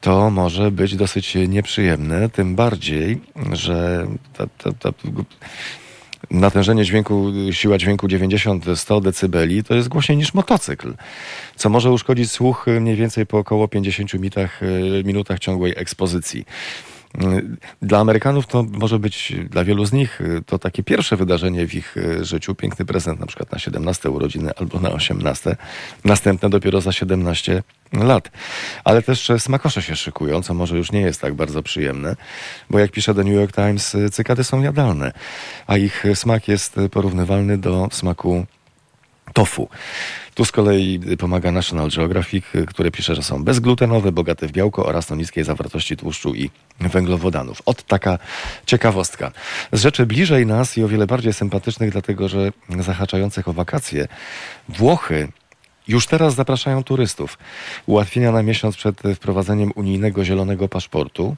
to może być dosyć nieprzyjemne, tym bardziej, że ta, ta, ta natężenie dźwięku, siła dźwięku 90-100 decybeli to jest głośniej niż motocykl, co może uszkodzić słuch mniej więcej po około 50 minutach, minutach ciągłej ekspozycji. Dla Amerykanów to może być, dla wielu z nich, to takie pierwsze wydarzenie w ich życiu, piękny prezent na przykład na 17 urodziny albo na 18, następne dopiero za 17 lat. Ale też smakosze się szykują, co może już nie jest tak bardzo przyjemne, bo jak pisze The New York Times, cykady są jadalne, a ich smak jest porównywalny do smaku tofu. Tu z kolei pomaga National Geographic, które pisze, że są bezglutenowe, bogate w białko oraz o niskiej zawartości tłuszczu i węglowodanów. Od taka ciekawostka. Z rzeczy bliżej nas i o wiele bardziej sympatycznych, dlatego że zahaczających o wakacje, Włochy już teraz zapraszają turystów. Ułatwienia na miesiąc przed wprowadzeniem unijnego zielonego paszportu.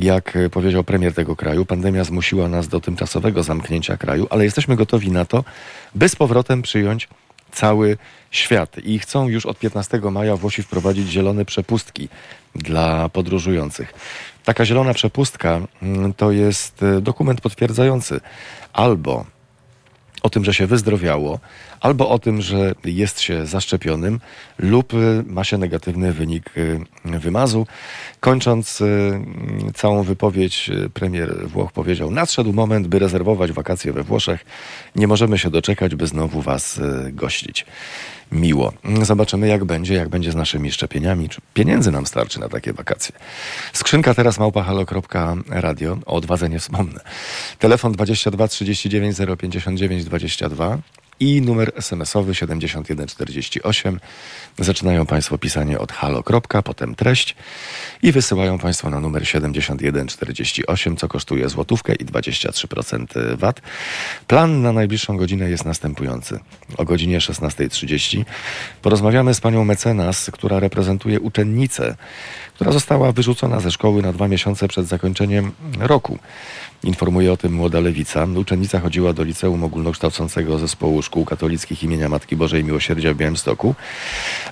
Jak powiedział premier tego kraju, pandemia zmusiła nas do tymczasowego zamknięcia kraju, ale jesteśmy gotowi na to, by z powrotem przyjąć cały świat. I chcą już od 15 maja Włosi wprowadzić zielone przepustki dla podróżujących. Taka zielona przepustka mm, to jest e, dokument potwierdzający albo o tym, że się wyzdrowiało, albo o tym, że jest się zaszczepionym, lub y, ma się negatywny wynik y, wymazu. Kończąc y, całą wypowiedź, premier Włoch powiedział: Nadszedł moment, by rezerwować wakacje we Włoszech. Nie możemy się doczekać, by znowu Was gościć miło. Zobaczymy, jak będzie, jak będzie z naszymi szczepieniami, czy pieniędzy nam starczy na takie wakacje. Skrzynka teraz małpahalo.radio. O odwadze nie wspomnę. Telefon 22 39 059 22 i numer smsowy 7148. Zaczynają Państwo pisanie od halo. potem treść i wysyłają Państwo na numer 7148, co kosztuje złotówkę i 23% VAT. Plan na najbliższą godzinę jest następujący. O godzinie 16.30 porozmawiamy z panią mecenas, która reprezentuje uczennicę, która została wyrzucona ze szkoły na dwa miesiące przed zakończeniem roku. Informuje o tym Młoda Lewica. Uczennica chodziła do liceum ogólnokształcącego zespołu szkół katolickich imienia Matki Bożej Miłosierdzia w Białymstoku,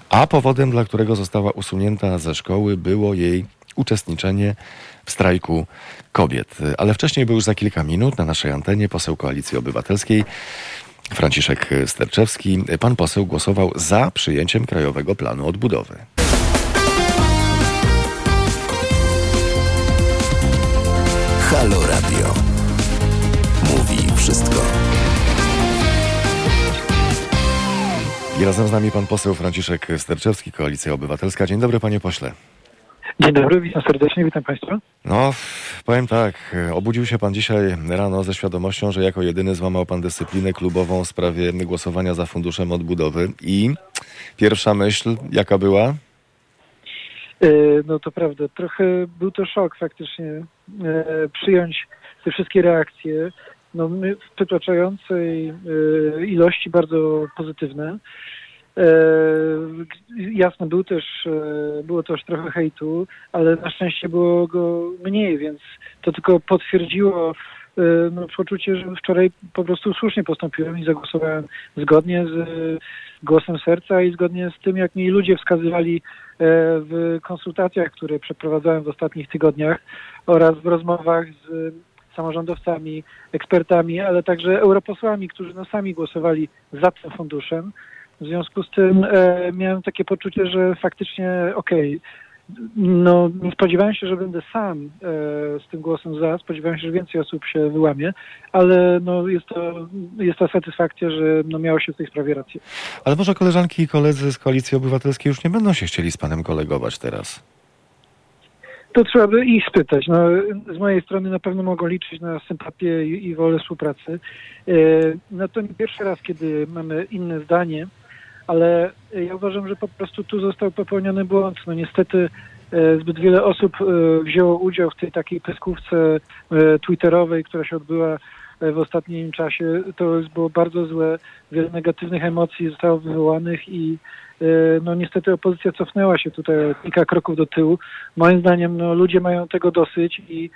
a powodem, dla którego została usunięta ze szkoły, było jej uczestniczenie w strajku kobiet. Ale wcześniej był już za kilka minut na naszej antenie poseł Koalicji Obywatelskiej Franciszek Sterczewski. Pan poseł głosował za przyjęciem Krajowego Planu Odbudowy. Halo Radio. Mówi wszystko. I razem z nami pan poseł Franciszek Sterczewski, Koalicja Obywatelska. Dzień dobry, panie pośle. Dzień dobry, witam serdecznie, witam państwa. No, powiem tak, obudził się pan dzisiaj rano ze świadomością, że jako jedyny złamał pan dyscyplinę klubową w sprawie głosowania za funduszem odbudowy i pierwsza myśl, jaka była? E, no to prawda, trochę był to szok faktycznie e, przyjąć te wszystkie reakcje, no w przytłaczającej e, ilości bardzo pozytywne. Jasne, był też, było też trochę hejtu, ale na szczęście było go mniej, więc to tylko potwierdziło no, poczucie, że wczoraj po prostu słusznie postąpiłem i zagłosowałem zgodnie z głosem serca i zgodnie z tym, jak mi ludzie wskazywali w konsultacjach, które przeprowadzałem w ostatnich tygodniach oraz w rozmowach z samorządowcami, ekspertami, ale także europosłami, którzy no sami głosowali za tym funduszem, W związku z tym e, miałem takie poczucie, że faktycznie okej, no nie spodziewałem się, że będę sam e, z tym głosem za, spodziewałem się, że więcej osób się wyłamie, ale no jest to, jest to satysfakcja, że no miało się w tej sprawie rację. Ale może koleżanki i koledzy z Koalicji Obywatelskiej już nie będą się chcieli z panem kolegować teraz? To trzeba by ich spytać. No, z mojej strony na pewno mogą liczyć na sympatię i, i wolę współpracy. E, no to nie pierwszy raz, kiedy mamy inne zdanie, ale ja uważam, że po prostu tu został popełniony błąd. No niestety e, zbyt wiele osób e, wzięło udział w tej takiej pyskówce e, twitterowej, która się odbyła w ostatnim czasie. To było bardzo złe. Wiele negatywnych emocji zostało wywołanych i no niestety opozycja cofnęła się tutaj kilka kroków do tyłu. Moim zdaniem no, ludzie mają tego dosyć i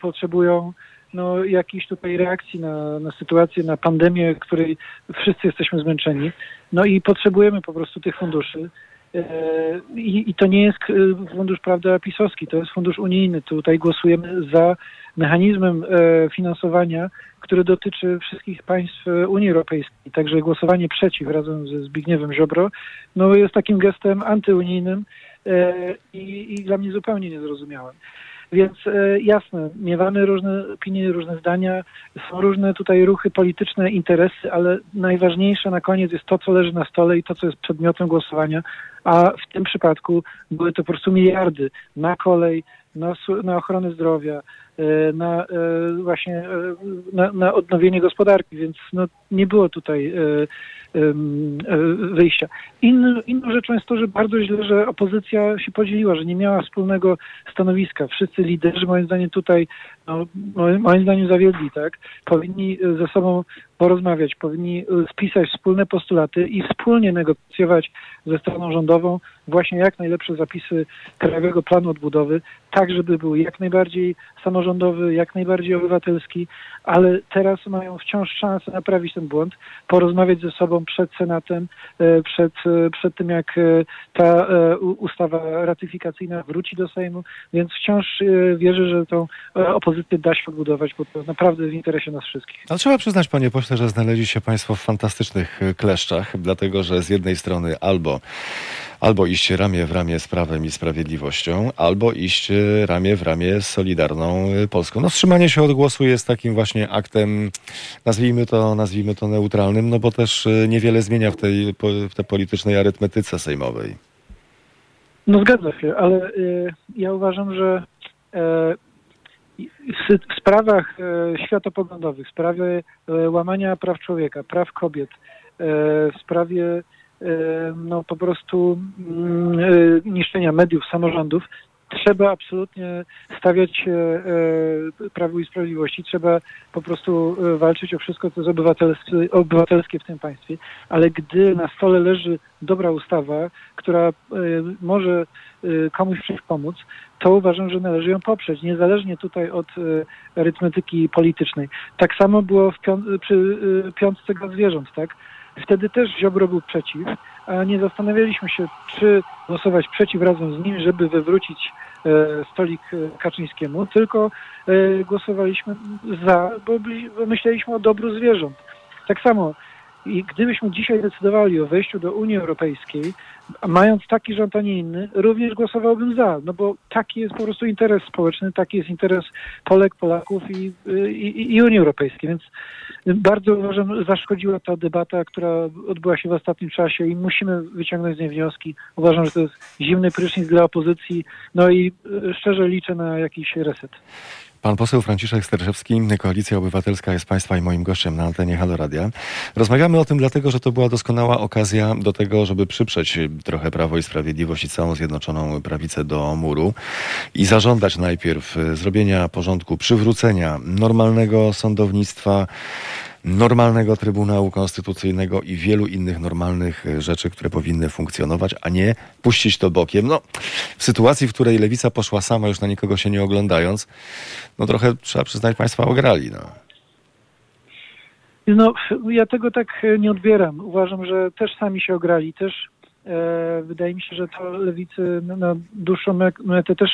potrzebują no, jakiejś tutaj reakcji na, na sytuację, na pandemię, której wszyscy jesteśmy zmęczeni. No i potrzebujemy po prostu tych funduszy. E, I, I to nie jest e, fundusz, prawda, pisowski, to jest fundusz unijny. Tutaj głosujemy za mechanizmem e, finansowania, który dotyczy wszystkich państw Unii Europejskiej. Także głosowanie przeciw razem ze Zbigniewem Ziobro no, jest takim gestem antyunijnym i, i dla mnie zupełnie niezrozumiałym. Więc e, jasne, miewamy różne opinie, różne zdania, są różne tutaj ruchy polityczne, interesy, ale najważniejsze na koniec jest to, co leży na stole i to, co jest przedmiotem głosowania, a w tym przypadku były to po prostu miliardy na kolej, na, na ochronę zdrowia, e, na e, właśnie e, na, na odnowienie gospodarki, więc no, nie było tutaj wyjścia. Inny, inną rzeczą jest to, że bardzo źle, że opozycja się podzieliła, że nie miała wspólnego stanowiska. Wszyscy liderzy, moim zdaniem, tutaj, no, moim- zdaniem, zawiedli, tak? Powinni ze sobą porozmawiać, powinni e, spisać wspólne postulaty i wspólnie negocjować ze stroną rządową właśnie jak najlepsze zapisy Krajowego Planu Odbudowy, tak żeby był jak najbardziej samorządowy, jak najbardziej obywatelski, ale teraz mają wciąż szansę naprawić ten błąd, porozmawiać ze sobą przed Senatem, e, przed, e, przed tym jak ta ustawa ratyfikacyjna wróci do Sejmu, więc wciąż wierzę, że tą opozycję da się odbudować, bo to naprawdę w interesie nas wszystkich. Ale trzeba przyznać, panie pośle, że znaleźli się państwo w fantastycznych e, kleszczach, dlatego że z jednej strony albo, albo iść ramię w ramię z Prawem i Sprawiedliwością, albo iść ramię w ramię z Solidarną e, Polską. No wstrzymanie się od głosu jest takim właśnie aktem, nazwijmy to, nazwijmy to neutralnym, no bo też e, niewiele zmienia w tej, w tej politycznej arytmetyce sejmowej. No zgadza się, ale y, ja uważam, że e, w, sprawach e, światopoglądowych, w sprawie e, łamania praw człowieka, praw kobiet, e, w sprawie no po prostu mm, niszczenia mediów, samorządów, trzeba absolutnie stawiać Prawu i Sprawiedliwości, trzeba po prostu walczyć o wszystko, co jest obywatelskie, obywatelskie w tym państwie, ale gdy na stole leży dobra ustawa, która może komuś czymś pomóc, to uważam, że należy ją poprzeć, niezależnie tutaj od e, arytmetyki politycznej. Tak samo było pią- przy e, piątce gaz zwierząt, tak? Wtedy też Ziobro był przeciw, a nie zastanawialiśmy się, czy głosować przeciw razem z nim, żeby wywrócić e, stolik Kaczyńskiemu, tylko głosowaliśmy za, bo myśleliśmy o dobru zwierząt. Tak samo i gdybyśmy dzisiaj decydowali o wejściu do Unii Europejskiej, mając taki rząd, a nie inny, również głosowałbym za, no bo taki jest po prostu interes społeczny, taki jest interes Polek, Polaków i, i, i Unii Europejskiej, więc bardzo uważam, zaszkodziła ta debata, która odbyła się w ostatnim czasie i musimy wyciągnąć z niej wnioski. Uważam, że to jest zimny prysznic dla opozycji, no i e, szczerze liczę na jakiś reset. Pan poseł Franciszek Sterczewski, Koalicja Obywatelska jest Państwa i moim gościem na antenie Halo Radia. Rozmawiamy o tym dlatego, że to była doskonała okazja do tego, żeby przyprzeć trochę Prawo i Sprawiedliwość i całą Zjednoczoną Prawicę do muru i zażądać najpierw zrobienia porządku, przywrócenia normalnego sądownictwa, normalnego Trybunału Konstytucyjnego i wielu innych normalnych e, rzeczy, które powinny funkcjonować, a nie puścić to bokiem. No, w sytuacji, w której lewica poszła sama, już na nikogo się nie oglądając, no trochę trzeba przyznać, państwa ograli. No. No, ja tego tak e, nie odbieram. Uważam, że też sami się ograli, też wydaje mi się, że to lewicy na, dłuższą me- metę też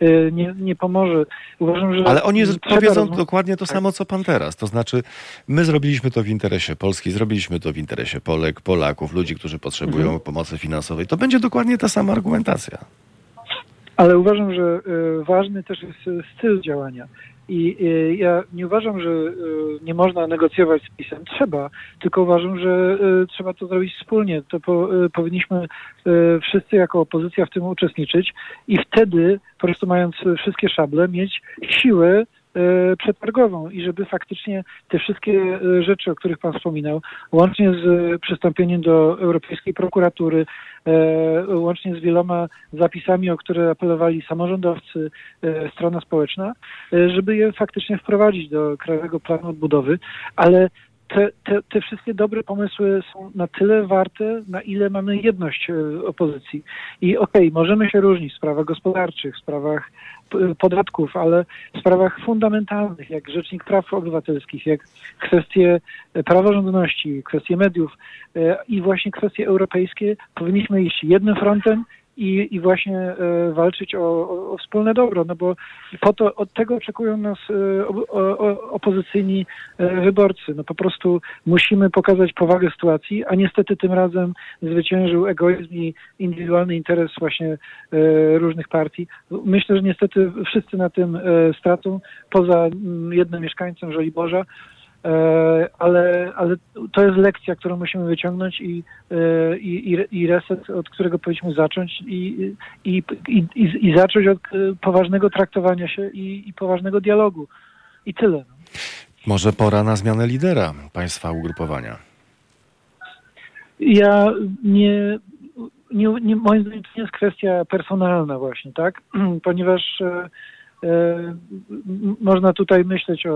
e, nie, nie pomoże. Uważam, że Ale oni powiedzą rozmów- dokładnie to Tak. samo, co pan teraz. To znaczy, my zrobiliśmy to w interesie Polski, zrobiliśmy to w interesie Polek, Polaków, ludzi, którzy potrzebują Mhm. pomocy finansowej. To będzie dokładnie ta sama argumentacja. Ale uważam, że e, ważny też jest e, styl działania. I e, ja nie uważam, że e, nie można negocjować z PiSem. Trzeba, tylko uważam, że e, trzeba to zrobić wspólnie. To po, powinniśmy wszyscy jako opozycja w tym uczestniczyć i wtedy, po prostu mając wszystkie szable, mieć siłę przetargową i żeby faktycznie te wszystkie rzeczy, o których Pan wspominał, łącznie z przystąpieniem do Europejskiej Prokuratury, łącznie z wieloma zapisami, o które apelowali samorządowcy, e, strona społeczna, e, żeby je faktycznie wprowadzić do Krajowego Planu Odbudowy, ale te, te, te wszystkie dobre pomysły są na tyle warte, na ile mamy jedność e, opozycji. I okej, możemy się różnić w sprawach gospodarczych, w sprawach podatków, ale w sprawach fundamentalnych, jak Rzecznik Praw Obywatelskich, jak kwestie praworządności, kwestie mediów e, i właśnie kwestie europejskie, powinniśmy iść jednym frontem i, i właśnie e, walczyć o, o, wspólne dobro, no bo po to od tego oczekują nas e, opozycyjni e, wyborcy. No po prostu musimy pokazać powagę sytuacji, a niestety tym razem zwyciężył egoizm i indywidualny interes właśnie różnych partii. Myślę, że niestety wszyscy na tym stracą, poza mm, jednym mieszkańcem Żoliborza. Ale, ale to jest lekcja, którą musimy wyciągnąć i, e, i, i, reset, od którego powinniśmy zacząć i, i, i, i, zacząć od e, poważnego traktowania się i, i poważnego dialogu. I tyle. no. Może pora na zmianę lidera państwa ugrupowania. Ja nie, nie, nie moim zdaniem to nie jest kwestia personalna właśnie, tak? *clears throat* Ponieważ e, można tutaj myśleć o,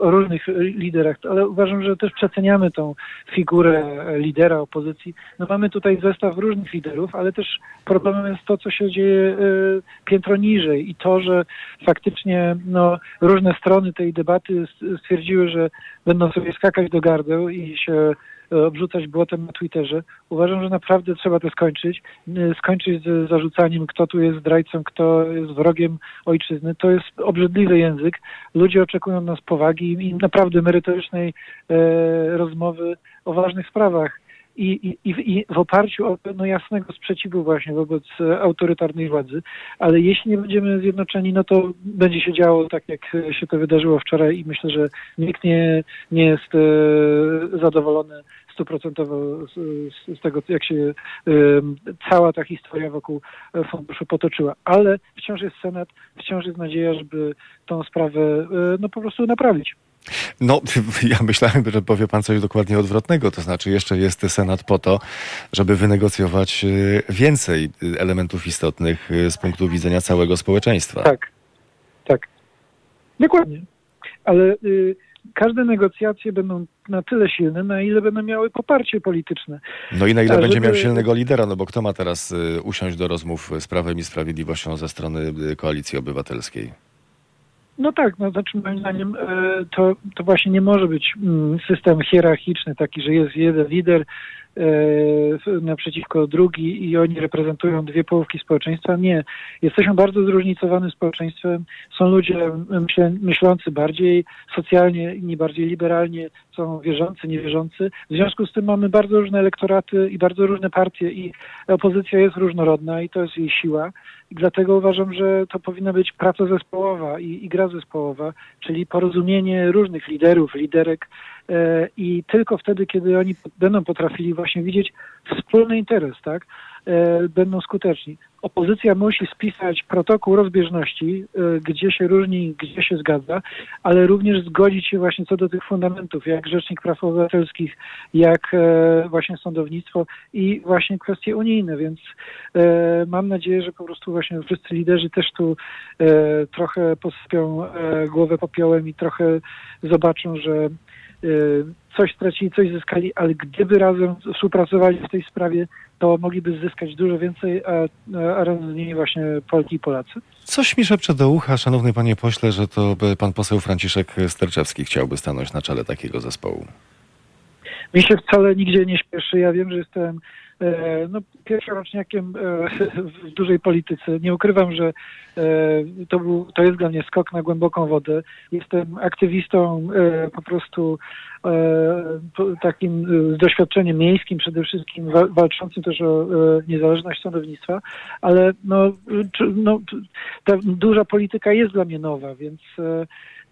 o, różnych liderach, ale uważam, że też przeceniamy tą figurę lidera opozycji. No mamy tutaj zestaw różnych liderów, ale też problemem jest to, co się dzieje e, piętro niżej i to, że faktycznie no, różne strony tej debaty stwierdziły, że będą sobie skakać do gardeł i się e, obrzucać błotem na Twitterze. Uważam, że naprawdę trzeba to skończyć. E, Skończyć z zarzucaniem, kto tu jest zdrajcą, kto jest wrogiem ojczyzny. To jest obrzydliwy język. Ludzie oczekują od nas powagi i naprawdę merytorycznej e, rozmowy o ważnych sprawach. I, i, i, w- oparciu o no, jasnego sprzeciwu właśnie wobec e, autorytarnej władzy, ale jeśli nie będziemy zjednoczeni, no to będzie się działo tak, jak się to wydarzyło wczoraj i myślę, że nikt nie, nie jest e, zadowolony stuprocentowo z, z, tego, jak się e, cała ta historia wokół funduszu potoczyła. Ale wciąż jest Senat, wciąż jest nadzieja, żeby tą sprawę no po prostu naprawić. No, *laughs* ja myślałem, że powie pan coś dokładnie odwrotnego. To znaczy, jeszcze jest Senat po to, żeby wynegocjować y, więcej elementów istotnych y, z punktu widzenia całego społeczeństwa. Tak, tak. Dokładnie. Ale y, każde negocjacje będą na tyle silne, na ile będą miały poparcie polityczne. No i na ile A będzie żeby- miał silnego lidera, no bo kto ma teraz y, usiąść do rozmów z Prawem i Sprawiedliwością ze strony Koalicji Obywatelskiej? No tak, no znaczy moim zdaniem e, to, to właśnie nie może być mm, system hierarchiczny taki, że jest jeden lider naprzeciwko drugi i oni reprezentują dwie połówki społeczeństwa. Nie. Jesteśmy bardzo zróżnicowanym społeczeństwem. Są ludzie myślący bardziej socjalnie, inni bardziej liberalnie, są wierzący, niewierzący. W związku z tym mamy bardzo różne elektoraty i bardzo różne partie i opozycja jest różnorodna i to jest jej siła. I dlatego uważam, że to powinna być praca zespołowa i, i gra zespołowa, czyli porozumienie różnych liderów, liderek e, i tylko wtedy, kiedy oni będą potrafili właśnie widzieć wspólny interes, tak, e, będą skuteczni. Opozycja musi spisać protokół rozbieżności, e, gdzie się różni, gdzie się zgadza, ale również zgodzić się właśnie co do tych fundamentów, jak Rzecznik Praw Obywatelskich, jak e, właśnie sądownictwo i właśnie kwestie unijne, więc e, mam nadzieję, że po prostu właśnie wszyscy liderzy też tu e, trochę posypią e, głowę popiołem i trochę zobaczą, że e, coś stracili, coś zyskali, ale gdyby razem współpracowali w tej sprawie, to mogliby zyskać dużo więcej, a, a razem z nimi właśnie Polki i Polacy. Coś mi szepcze do ucha, szanowny panie pośle, że to by pan poseł Franciszek Sterczewski chciałby stanąć na czele takiego zespołu. Mi się wcale nigdzie nie śpieszy. Ja wiem, że jestem no, pierwszoroczniakiem e, w dużej polityce. Nie ukrywam, że e, to, był, to jest dla mnie skok na głęboką wodę. Jestem aktywistą e, po prostu e, takim e, z doświadczeniem miejskim przede wszystkim, wa- walczącym też o e, niezależność sądownictwa, ale no, no, ta duża polityka jest dla mnie nowa, więc e, e,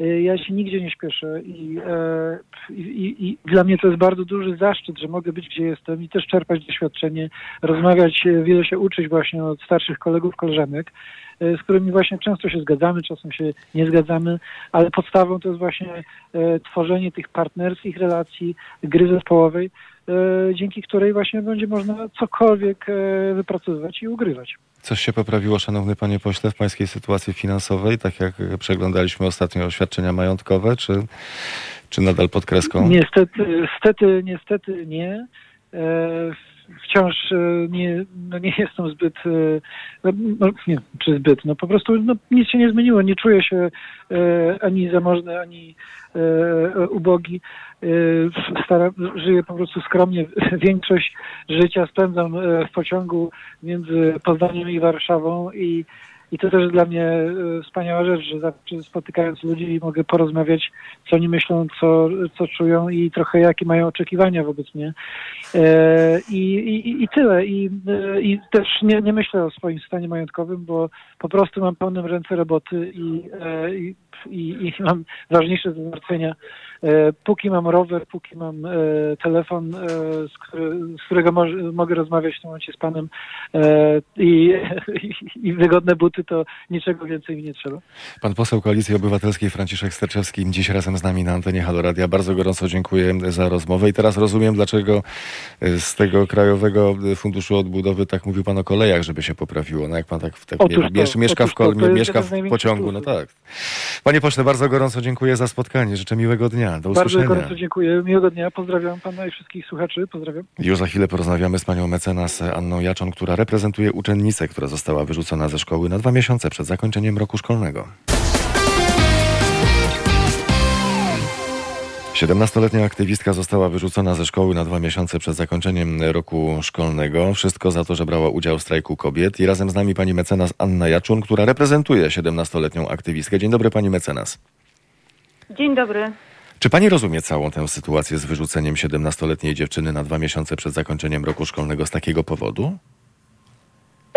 ja się nigdzie nie śpieszę i, e, i, i, i dla mnie to jest bardzo duży zaszczyt, że mogę być gdzie jestem i też czerpać doświadczenie, rozmawiać, e, wiele się uczyć właśnie od starszych kolegów, koleżanek, e, z którymi właśnie często się zgadzamy, czasem się nie zgadzamy, ale podstawą to jest właśnie tworzenie tych partnerskich relacji, gry zespołowej, dzięki której właśnie będzie można cokolwiek wypracowywać i ugrywać. Coś się poprawiło, szanowny panie pośle, w pańskiej sytuacji finansowej, tak jak przeglądaliśmy ostatnio oświadczenia majątkowe, czy, czy nadal pod kreską? Niestety, niestety, niestety nie. Wciąż e, nie, no nie jestem zbyt, e, no, no, nie, czy zbyt, no po prostu no, nic się nie zmieniło. Nie czuję się e, ani zamożny, ani ubogi. Staram, żyję po prostu skromnie. *laughs* Większość życia spędzam w pociągu między Poznaniem i Warszawą i i to też dla mnie e, wspaniała rzecz, że zawsze spotykając ludzi mogę porozmawiać, co oni myślą, co, co czują i trochę jakie mają oczekiwania wobec mnie. E, I, i, i tyle. I, e, i też nie, nie myślę o swoim stanie majątkowym, bo po prostu mam pełne ręce roboty i, i, i, i mam ważniejsze do zmartwienia. E, Póki mam rower, póki mam e, telefon, e, z, który, z którego mogę rozmawiać w tym momencie z panem i, *laughs* i, wygodne buty, to niczego więcej mi nie trzeba. Pan poseł Koalicji Obywatelskiej Franciszek Sterczewski dziś razem z nami na antenie Halo Radia. Bardzo gorąco dziękuję za rozmowę i teraz rozumiem, dlaczego z tego Krajowego Funduszu Odbudowy tak mówił pan o kolejach, żeby się poprawiło. No jak pan tak, w tak Otóż mie- to, miesz- mieszka, w, kol- mieszka w pociągu, no tak. Panie pośle, bardzo gorąco dziękuję za spotkanie. Życzę miłego dnia. Do Bardzo usłyszenia. gorąco dziękuję. Miłego dnia. Pozdrawiam pana i wszystkich słuchaczy. Pozdrawiam. Już za chwilę porozmawiamy z panią mecenas Anną Jaczon, która reprezentuje uczennicę, która została wyrzucona ze szkoły na dwa miesiące przed zakończeniem roku szkolnego. 17-letnia aktywistka została wyrzucona ze szkoły na dwa miesiące przed zakończeniem roku szkolnego. Wszystko za to, że brała udział w strajku kobiet. I razem z nami pani mecenas Anna Jaczun, która reprezentuje 17-letnią aktywistkę. Dzień dobry pani mecenas. Dzień dobry. Czy pani rozumie całą tę sytuację z wyrzuceniem 17-letniej dziewczyny na dwa miesiące przed zakończeniem roku szkolnego z takiego powodu?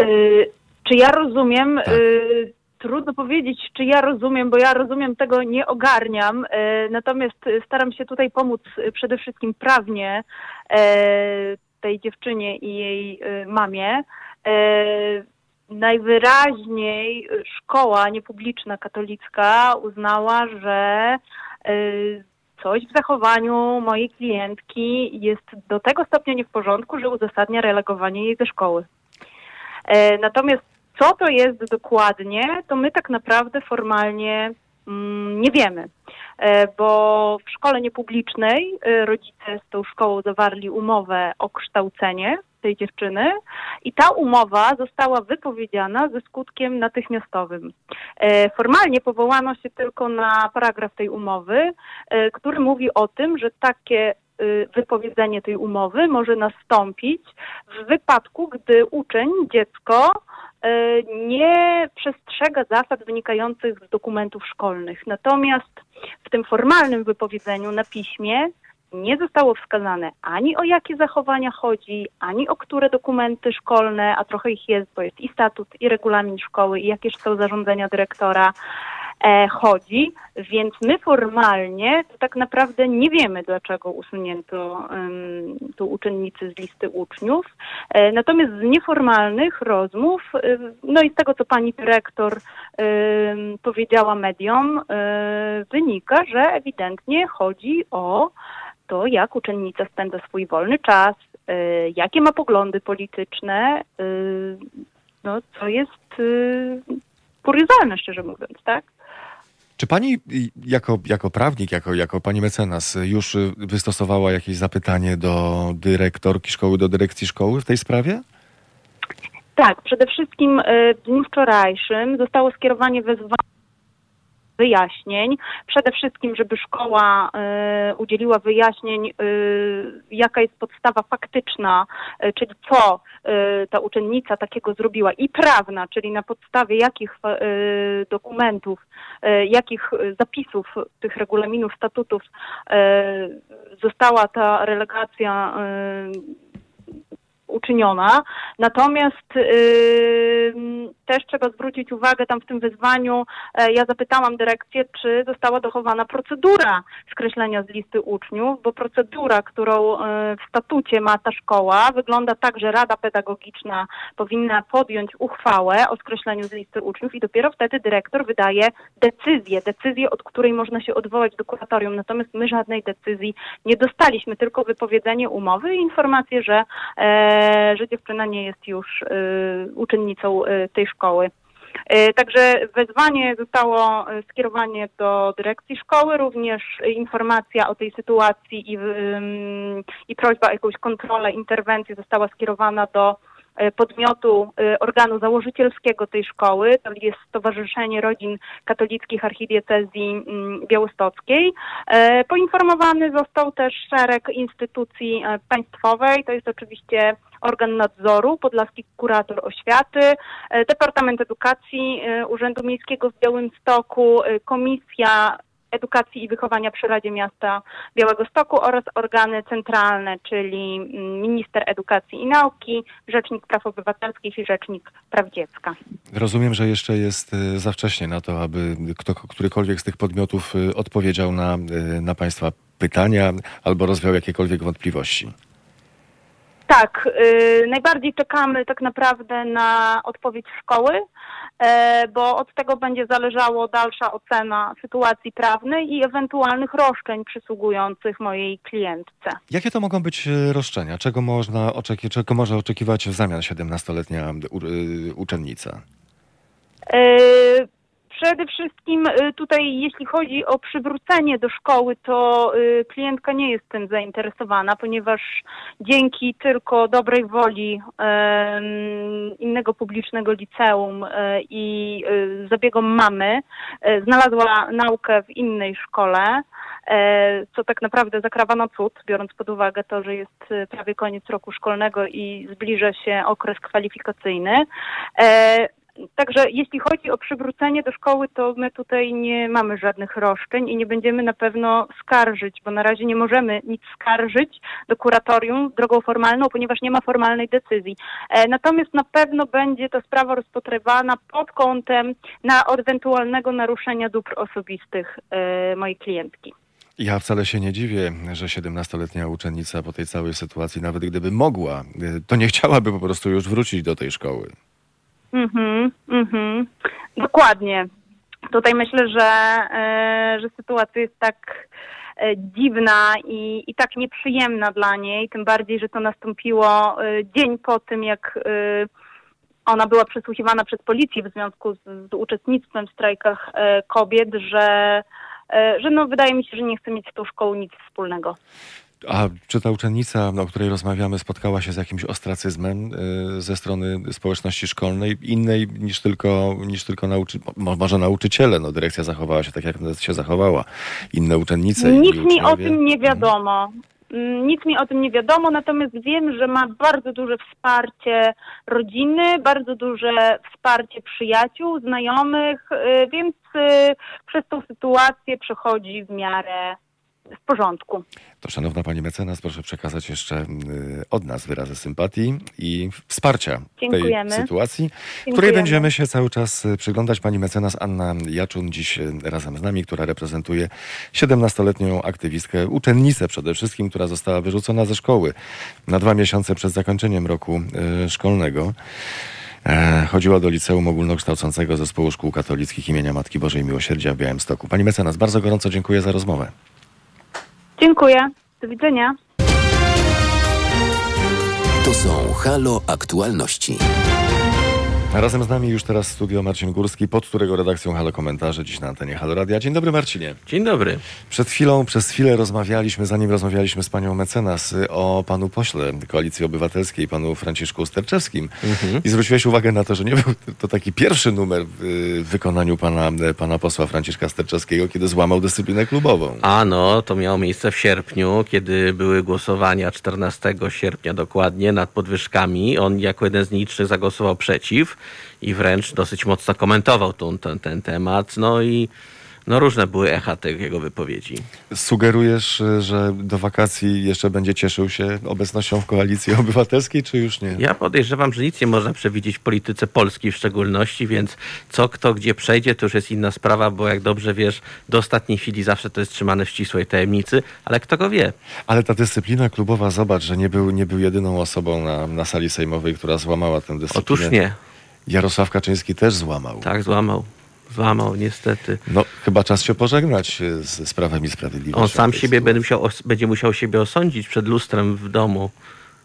Y, czy ja rozumiem? Tak. Y, trudno powiedzieć, czy ja rozumiem, bo ja rozumiem tego nie ogarniam. Y, natomiast y, staram się tutaj pomóc y, przede wszystkim prawnie y, tej dziewczynie i jej mamie. Najwyraźniej szkoła niepubliczna katolicka uznała, że coś w zachowaniu mojej klientki jest do tego stopnia nie w porządku, że uzasadnia relegowanie jej ze szkoły. E, Natomiast co to jest dokładnie, to my tak naprawdę formalnie mm, nie wiemy, E, bo w szkole niepublicznej e, rodzice z tą szkołą zawarli umowę o kształcenie tej dziewczyny i ta umowa została wypowiedziana ze skutkiem natychmiastowym. E, Formalnie powołano się tylko na paragraf tej umowy, e, który mówi o tym, że takie y, wypowiedzenie tej umowy może nastąpić w wypadku, gdy uczeń, dziecko nie przestrzega zasad wynikających z dokumentów szkolnych. Natomiast w tym formalnym wypowiedzeniu na piśmie nie zostało wskazane ani o jakie zachowania chodzi, ani o które dokumenty szkolne, a trochę ich jest, bo jest i statut, i regulamin szkoły, i jakieś są zarządzenia dyrektora e, chodzi, więc my formalnie to tak naprawdę nie wiemy, dlaczego usunięto um, tą uczennicę z listy uczniów. E, natomiast z nieformalnych rozmów, e, no i z tego, co pani dyrektor em, powiedziała mediom, e, wynika, że ewidentnie chodzi o to, jak uczennica spędza swój wolny czas, e, jakie ma poglądy polityczne, e, no, co jest e, kuriozalne, szczerze mówiąc, tak? Czy pani y, jako, jako prawnik, jako, jako pani mecenas y, już y, wystosowała jakieś zapytanie do dyrektorki szkoły, do dyrekcji szkoły w tej sprawie? Tak, przede wszystkim w dniu wczorajszym zostało skierowanie wezwanie wyjaśnień. Przede wszystkim, żeby szkoła y, udzieliła wyjaśnień, y, jaka jest podstawa faktyczna, y, czyli co ta uczennica takiego zrobiła i prawna, czyli na podstawie jakich dokumentów, jakich zapisów tych regulaminów, statutów została ta relegacja uczyniona. Natomiast też trzeba zwrócić uwagę tam w tym wyzwaniu, e, ja zapytałam dyrekcję, czy została dochowana procedura skreślenia z listy uczniów, bo procedura, którą e, w statucie ma ta szkoła, wygląda tak, że Rada Pedagogiczna powinna podjąć uchwałę o skreśleniu z listy uczniów i dopiero wtedy dyrektor wydaje decyzję, decyzję, od której można się odwołać do kuratorium. Natomiast my żadnej decyzji nie dostaliśmy, tylko wypowiedzenie umowy i informację, że e, że dziewczyna nie jest już uczennicą tej szkoły. Y, Także wezwanie zostało y, skierowane do dyrekcji szkoły, również informacja o tej sytuacji i, i prośba o jakąś kontrolę, interwencję została skierowana do podmiotu y, organu założycielskiego tej szkoły, to jest Stowarzyszenie Rodzin Katolickich Archidiecezji mm, Białostockiej. E, Poinformowany został też szereg instytucji e, państwowej, to jest oczywiście organ nadzoru, Podlaski Kurator Oświaty, e, Departament Edukacji e, Urzędu Miejskiego w Białymstoku, e, Komisja Edukacji i Wychowania przy Radzie Miasta Białegostoku oraz organy centralne, czyli mm, Minister Edukacji i Nauki, Rzecznik Praw Obywatelskich i Rzecznik Praw Dziecka. Rozumiem, że jeszcze jest y, za wcześnie na to, aby kto, którykolwiek z tych podmiotów y, odpowiedział na, y, na Państwa pytania albo rozwiał jakiekolwiek wątpliwości. Tak, y, najbardziej czekamy tak naprawdę na odpowiedź szkoły, e, bo od tego będzie zależało dalsza ocena sytuacji prawnej i ewentualnych roszczeń przysługujących mojej klientce. Jakie to mogą być y, roszczenia? Czego można oczeki- czego może oczekiwać w zamian 17-letnia u- y, uczennica? E, Przede wszystkim y, tutaj, jeśli chodzi o przywrócenie do szkoły, to y, klientka nie jest tym zainteresowana, ponieważ dzięki tylko dobrej woli innego publicznego liceum e, i y, zabiegom mamy e, znalazła naukę w innej szkole, e, co tak naprawdę zakrawa na cud, biorąc pod uwagę to, że jest prawie koniec roku szkolnego i zbliża się okres kwalifikacyjny. E, Także jeśli chodzi o przywrócenie do szkoły, to my tutaj nie mamy żadnych roszczeń i nie będziemy na pewno skarżyć, bo na razie nie możemy nic skarżyć do kuratorium drogą formalną, ponieważ nie ma formalnej decyzji. E, Natomiast na pewno będzie ta sprawa rozpatrywana pod kątem na ewentualnego naruszenia dóbr osobistych e, mojej klientki. Ja wcale się nie dziwię, że 17-letnia uczennica po tej całej sytuacji, nawet gdyby mogła, y, to nie chciałaby po prostu już wrócić do tej szkoły. Mhm, mhm. Dokładnie. Tutaj myślę, że, e, że sytuacja jest tak e, dziwna i, i tak nieprzyjemna dla niej, tym bardziej, że to nastąpiło e, dzień po tym, jak ona była przesłuchiwana przez policję w związku z, z uczestnictwem w strajkach kobiet, że, że no, wydaje mi się, że nie chce mieć z tą szkołą nic wspólnego. A czy ta uczennica, o której rozmawiamy, spotkała się z jakimś ostracyzmem y, ze strony społeczności szkolnej, innej niż tylko, niż tylko nauczy, mo- może nauczyciele? No, dyrekcja zachowała się tak, jak się zachowała. Inne uczennice. Nic mi o tym nie wiadomo. Mm, Nic mi o tym nie wiadomo, natomiast wiem, że ma bardzo duże wsparcie rodziny, bardzo duże wsparcie przyjaciół, znajomych, y, więc y, przez tą sytuację przechodzi w miarę w porządku. To szanowna pani mecenas, proszę przekazać jeszcze y, od nas wyrazy sympatii i wsparcia w tej Dziękujemy. sytuacji, której Dziękujemy. będziemy się cały czas y, przyglądać. Pani mecenas Anna Jaczun dziś y, razem z nami, która reprezentuje 17-letnią aktywistkę, uczennicę przede wszystkim, która została wyrzucona ze szkoły na dwa miesiące przed zakończeniem roku szkolnego. E, Chodziła do liceum ogólnokształcącego Zespołu Szkół Katolickich imienia Matki Bożej Miłosierdzia w Białymstoku. Pani mecenas, bardzo gorąco dziękuję za rozmowę. Dziękuję. Do widzenia. To są Halo Aktualności. Razem z nami już teraz w studio Marcin Górski, pod którego redakcją Halo Komentarze, dziś na antenie Halo Radia. Dzień dobry Marcinie. Dzień dobry. Przed chwilą, przez chwilę rozmawialiśmy, zanim rozmawialiśmy z panią mecenas o panu pośle Koalicji Obywatelskiej, panu Franciszku Sterczewskim. I zwróciłeś uwagę na to, że nie był to taki pierwszy numer w wykonaniu pana, pana posła Franciszka Sterczewskiego, kiedy złamał dyscyplinę klubową. A no, to miało miejsce w sierpniu, kiedy były głosowania 14 sierpnia dokładnie nad podwyżkami. On jako jeden z nielicznych zagłosował przeciw i wręcz dosyć mocno komentował tą, ten, ten temat. No i no różne były echa tych jego wypowiedzi. Sugerujesz, że do wakacji jeszcze będzie cieszył się obecnością w Koalicji Obywatelskiej, czy już nie? Ja podejrzewam, że nic nie można przewidzieć w polityce polskiej w szczególności, więc co kto gdzie przejdzie, to już jest inna sprawa, bo jak dobrze wiesz, do ostatniej chwili zawsze to jest trzymane w ścisłej tajemnicy, ale kto go wie. Ale ta dyscyplina klubowa, zobacz, że nie był, nie był jedyną osobą na, na sali sejmowej, która złamała tę dyscyplinę. Otóż nie. Jarosław Kaczyński też złamał. Tak, złamał. Złamał, niestety. No, chyba czas się pożegnać e, z, z Prawem i Sprawiedliwością. On sam siebie będzie musiał, będzie musiał siebie osądzić przed lustrem w domu.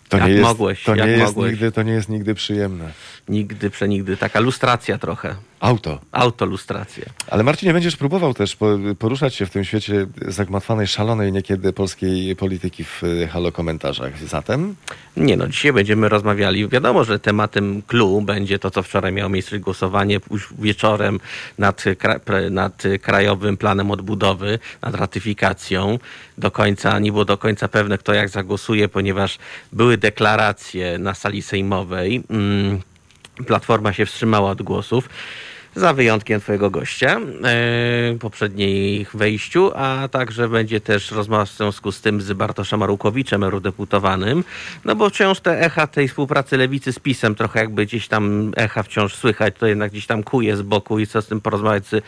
To jak nie jest, mogłeś, to nie jest mogłeś. nigdy, To nie jest nigdy przyjemne. Nigdy, przenigdy. Taka lustracja trochę. Auto. Autolustracja. Ale Marcinie, będziesz próbował też po- poruszać się w tym świecie zagmatwanej, szalonej niekiedy polskiej polityki w e, halo komentarzach. Zatem Nie no, dzisiaj będziemy rozmawiali. Wiadomo, że tematem clue będzie to, co wczoraj miało miejsce głosowanie już wieczorem nad, nad Krajowym Planem Odbudowy, nad ratyfikacją. Do końca, nie było do końca pewne, kto jak zagłosuje, ponieważ były deklaracje na sali sejmowej. Mm, Platforma się wstrzymała od głosów. Za wyjątkiem twojego gościa w poprzednich wejściu, a także będzie też rozmowa w związku z tym z Bartoszem Arukowiczem, eurodeputowanym, no bo wciąż te echa tej współpracy lewicy z PiSem, trochę jakby gdzieś tam echa wciąż słychać, to jednak gdzieś tam kuje z boku i co z tym porozmawiać z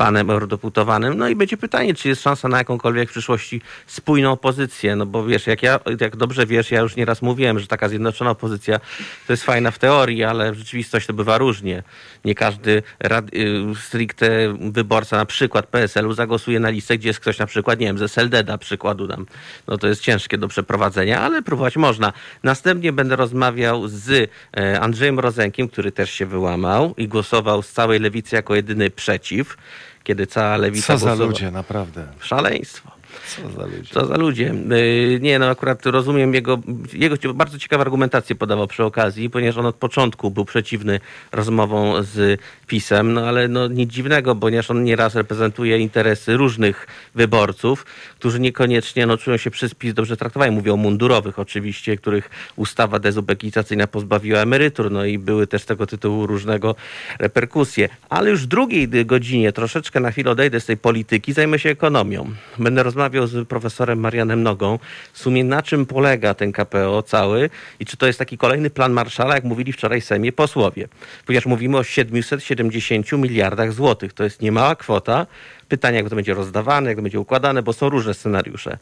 panem eurodeputowanym. No i będzie pytanie, czy jest szansa na jakąkolwiek w przyszłości spójną opozycję, no bo wiesz, jak ja, jak dobrze wiesz, ja już nieraz mówiłem, że taka zjednoczona opozycja to jest fajna w teorii, ale w rzeczywistości to bywa różnie. Nie każdy rad, y, stricte wyborca na przykład PSL-u zagłosuje na listę, gdzie jest ktoś na przykład, nie wiem, z SLD da przykładu dam. No to jest ciężkie do przeprowadzenia, ale próbować można. Następnie będę rozmawiał z e, Andrzejem Rozenkiem, który też się wyłamał i głosował z całej lewicy jako jedyny przeciw, kiedy cała lewica co za ludzie, naprawdę. Szaleństwo. Co za ludzie. Co za ludzie. Yy, Nie, no akurat rozumiem jego, jego bardzo ciekawe argumentacje podawał przy okazji, ponieważ on od początku był przeciwny rozmowom z PiSem, no ale no nic dziwnego, ponieważ on nieraz reprezentuje interesy różnych wyborców, którzy niekoniecznie no, czują się przez PiS dobrze traktowani. Mówię o mundurowych oczywiście, których ustawa dezubekizacyjna pozbawiła emerytur, no i były też tego tytułu różnego reperkusje. Ale już w drugiej godzinie, troszeczkę na chwilę odejdę z tej polityki, zajmę się ekonomią. Będę rozmawiał z profesorem Marianem Nogą w sumie na czym polega ten KPO cały i czy to jest taki kolejny plan Marszala, jak mówili wczoraj Sejmie posłowie. Ponieważ mówimy o 770 miliardach złotych. To jest niemała kwota. Pytanie, jak to będzie rozdawane, jak to będzie układane, bo są różne scenariusze.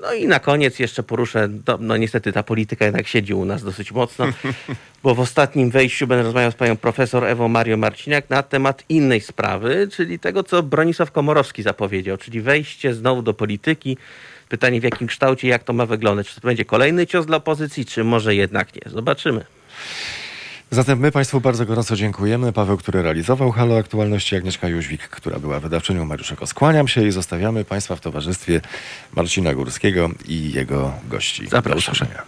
No i na koniec jeszcze poruszę, do, no niestety ta polityka jednak siedzi u nas dosyć mocno, *laughs* bo w ostatnim wejściu będę rozmawiał z panią profesor Ewą Marią Marciniak na temat innej sprawy, czyli tego, co Bronisław Komorowski zapowiedział, czyli wejście znowu do polityki. Pytanie w jakim kształcie, jak to ma wyglądać. Czy to będzie kolejny cios dla opozycji, czy może jednak nie. Zobaczymy. Zatem my Państwu bardzo gorąco dziękujemy. Paweł, który realizował Halo Aktualności, Agnieszka Jóźwik, która była wydawczynią Mariuszeko. Skłaniam się i zostawiamy Państwa w towarzystwie Marcina Górskiego i jego gości. Do Zapraszam. usłyszenia.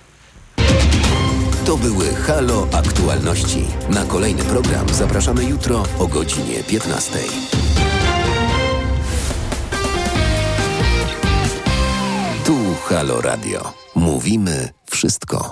To były Halo Aktualności. Na kolejny program zapraszamy jutro o godzinie 15. Tu Halo Radio. Mówimy wszystko.